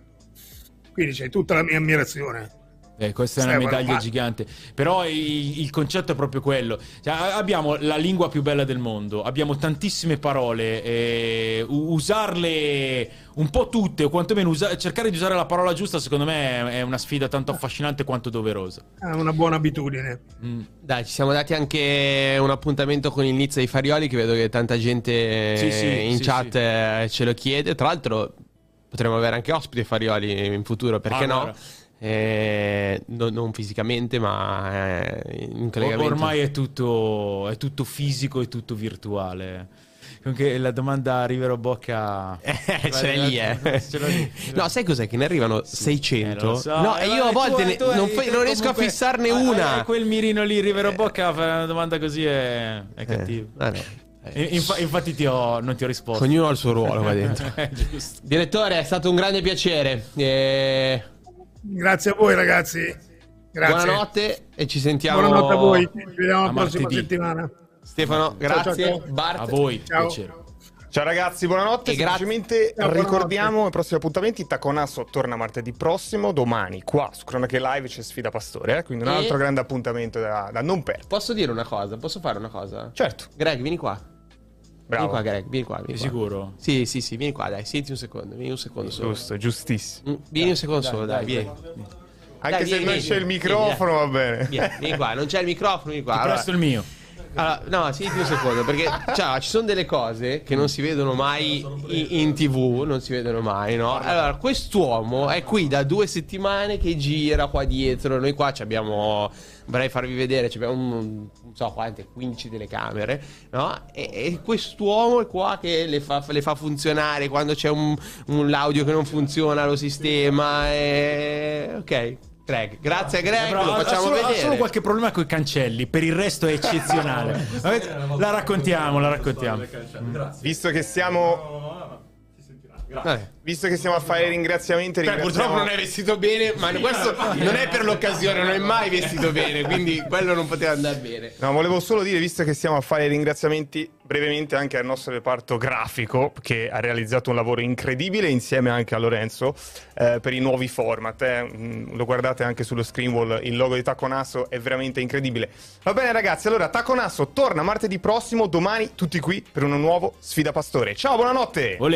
Quindi c'è tutta la mia ammirazione. Eh, questa è una medaglia gigante. Però il, il concetto è proprio quello. Cioè, abbiamo la lingua più bella del mondo, abbiamo tantissime parole, e u- usarle un po' tutte, o quantomeno usa- cercare di usare la parola giusta, secondo me è- una sfida tanto affascinante quanto doverosa. È una buona abitudine. Mm. Dai, ci siamo dati anche un appuntamento con il Nizza di Farioli, che vedo che tanta gente Sì, sì, eh, in sì, chat sì. eh, ce lo chiede. Tra l'altro, potremmo avere anche ospiti Farioli in futuro, perché Ah, no? Eh, no- non fisicamente, ma eh, in collegamento. ormai è tutto, è tutto fisico e tutto virtuale. Comunque la domanda Rivero Bocca... [LAUGHS] Eh, ce l'hai lì, eh. [LAUGHS] Ce l'ho lì. No, sai cos'è? Che ne arrivano 600. Eh, so. No, Eh, e io a volte tu- ne- tu non, hai- fa- non riesco a comunque- fissarne hai- una. hai quel mirino lì, Rivero Bocca, fare una domanda così è, è Eh, cattivo. Eh, E- infa- infatti ti ho- non ti ho risposto. Ognuno ha il suo ruolo qua [LAUGHS] dentro. Eh. Direttore, è stato un grande piacere. Eh, Grazie a voi ragazzi. Grazie. buonanotte e ci sentiamo. Buonanotte a voi. Ci vediamo la prossima martedì. settimana. Stefano, Ciao, ciao, grazie. ciao. Bart. A voi, Ciao. piacere. Ciao ragazzi, buonanotte. E grazie. Semplicemente Ciao, buonanotte. ricordiamo i prossimi appuntamenti. Taconasso torna martedì prossimo, domani qua su Cronache Live c'è sfida Pastore, eh? quindi un E- altro grande appuntamento da, da non perdere. Posso dire una cosa? Posso fare una cosa? Certo, Greg, vieni qua. Vieni bravo. qua, Greg, vieni qua. Vieni qua. sicuro? Sì, sì, sì, vieni qua, dai, senti un secondo, vieni un secondo solo. Giusto, giustissimo. Mm, Vieni un secondo Dai, solo, dai, dai, vieni. Anche Dai, se vieni, non vieni, c'è il vieni, microfono, va bene. Vieni, vieni qua, non c'è il microfono, vieni qua. Ti Allora, presto il mio. Allora, no, senti un secondo, perché cioè, ci sono delle cose che non si vedono mai in, in tv, non si vedono mai, no? Allora, quest'uomo è qui da due settimane che gira qua dietro, noi qua ci abbiamo, vorrei farvi vedere, ci abbiamo un, non so quante, 15 telecamere, no? E, e quest'uomo è qua che le fa, le fa funzionare quando c'è un, un l'audio che non funziona, lo sistema, e... ok. Greg, grazie a Greg, Però lo ha- facciamo ha solo, ha vedere. solo qualche problema con i cancelli, per il resto è eccezionale. [LAUGHS] la raccontiamo, la raccontiamo. Visto che siamo. Vabbè. Visto che siamo a fare i ringraziamenti, Beh, purtroppo non è vestito bene, ma questo non è per l'occasione, non è mai vestito bene, quindi quello non poteva andare bene. No, volevo solo dire, visto che stiamo a fare i ringraziamenti brevemente anche al nostro reparto grafico, che ha realizzato un lavoro incredibile insieme anche a Lorenzo eh, per i nuovi format. eh. Mm, Lo guardate anche sullo screen wall, il logo di Taconasso è veramente incredibile. Va bene ragazzi, allora Taconasso torna martedì prossimo, domani tutti qui per un nuovo Sfida Pastore. Ciao, buonanotte!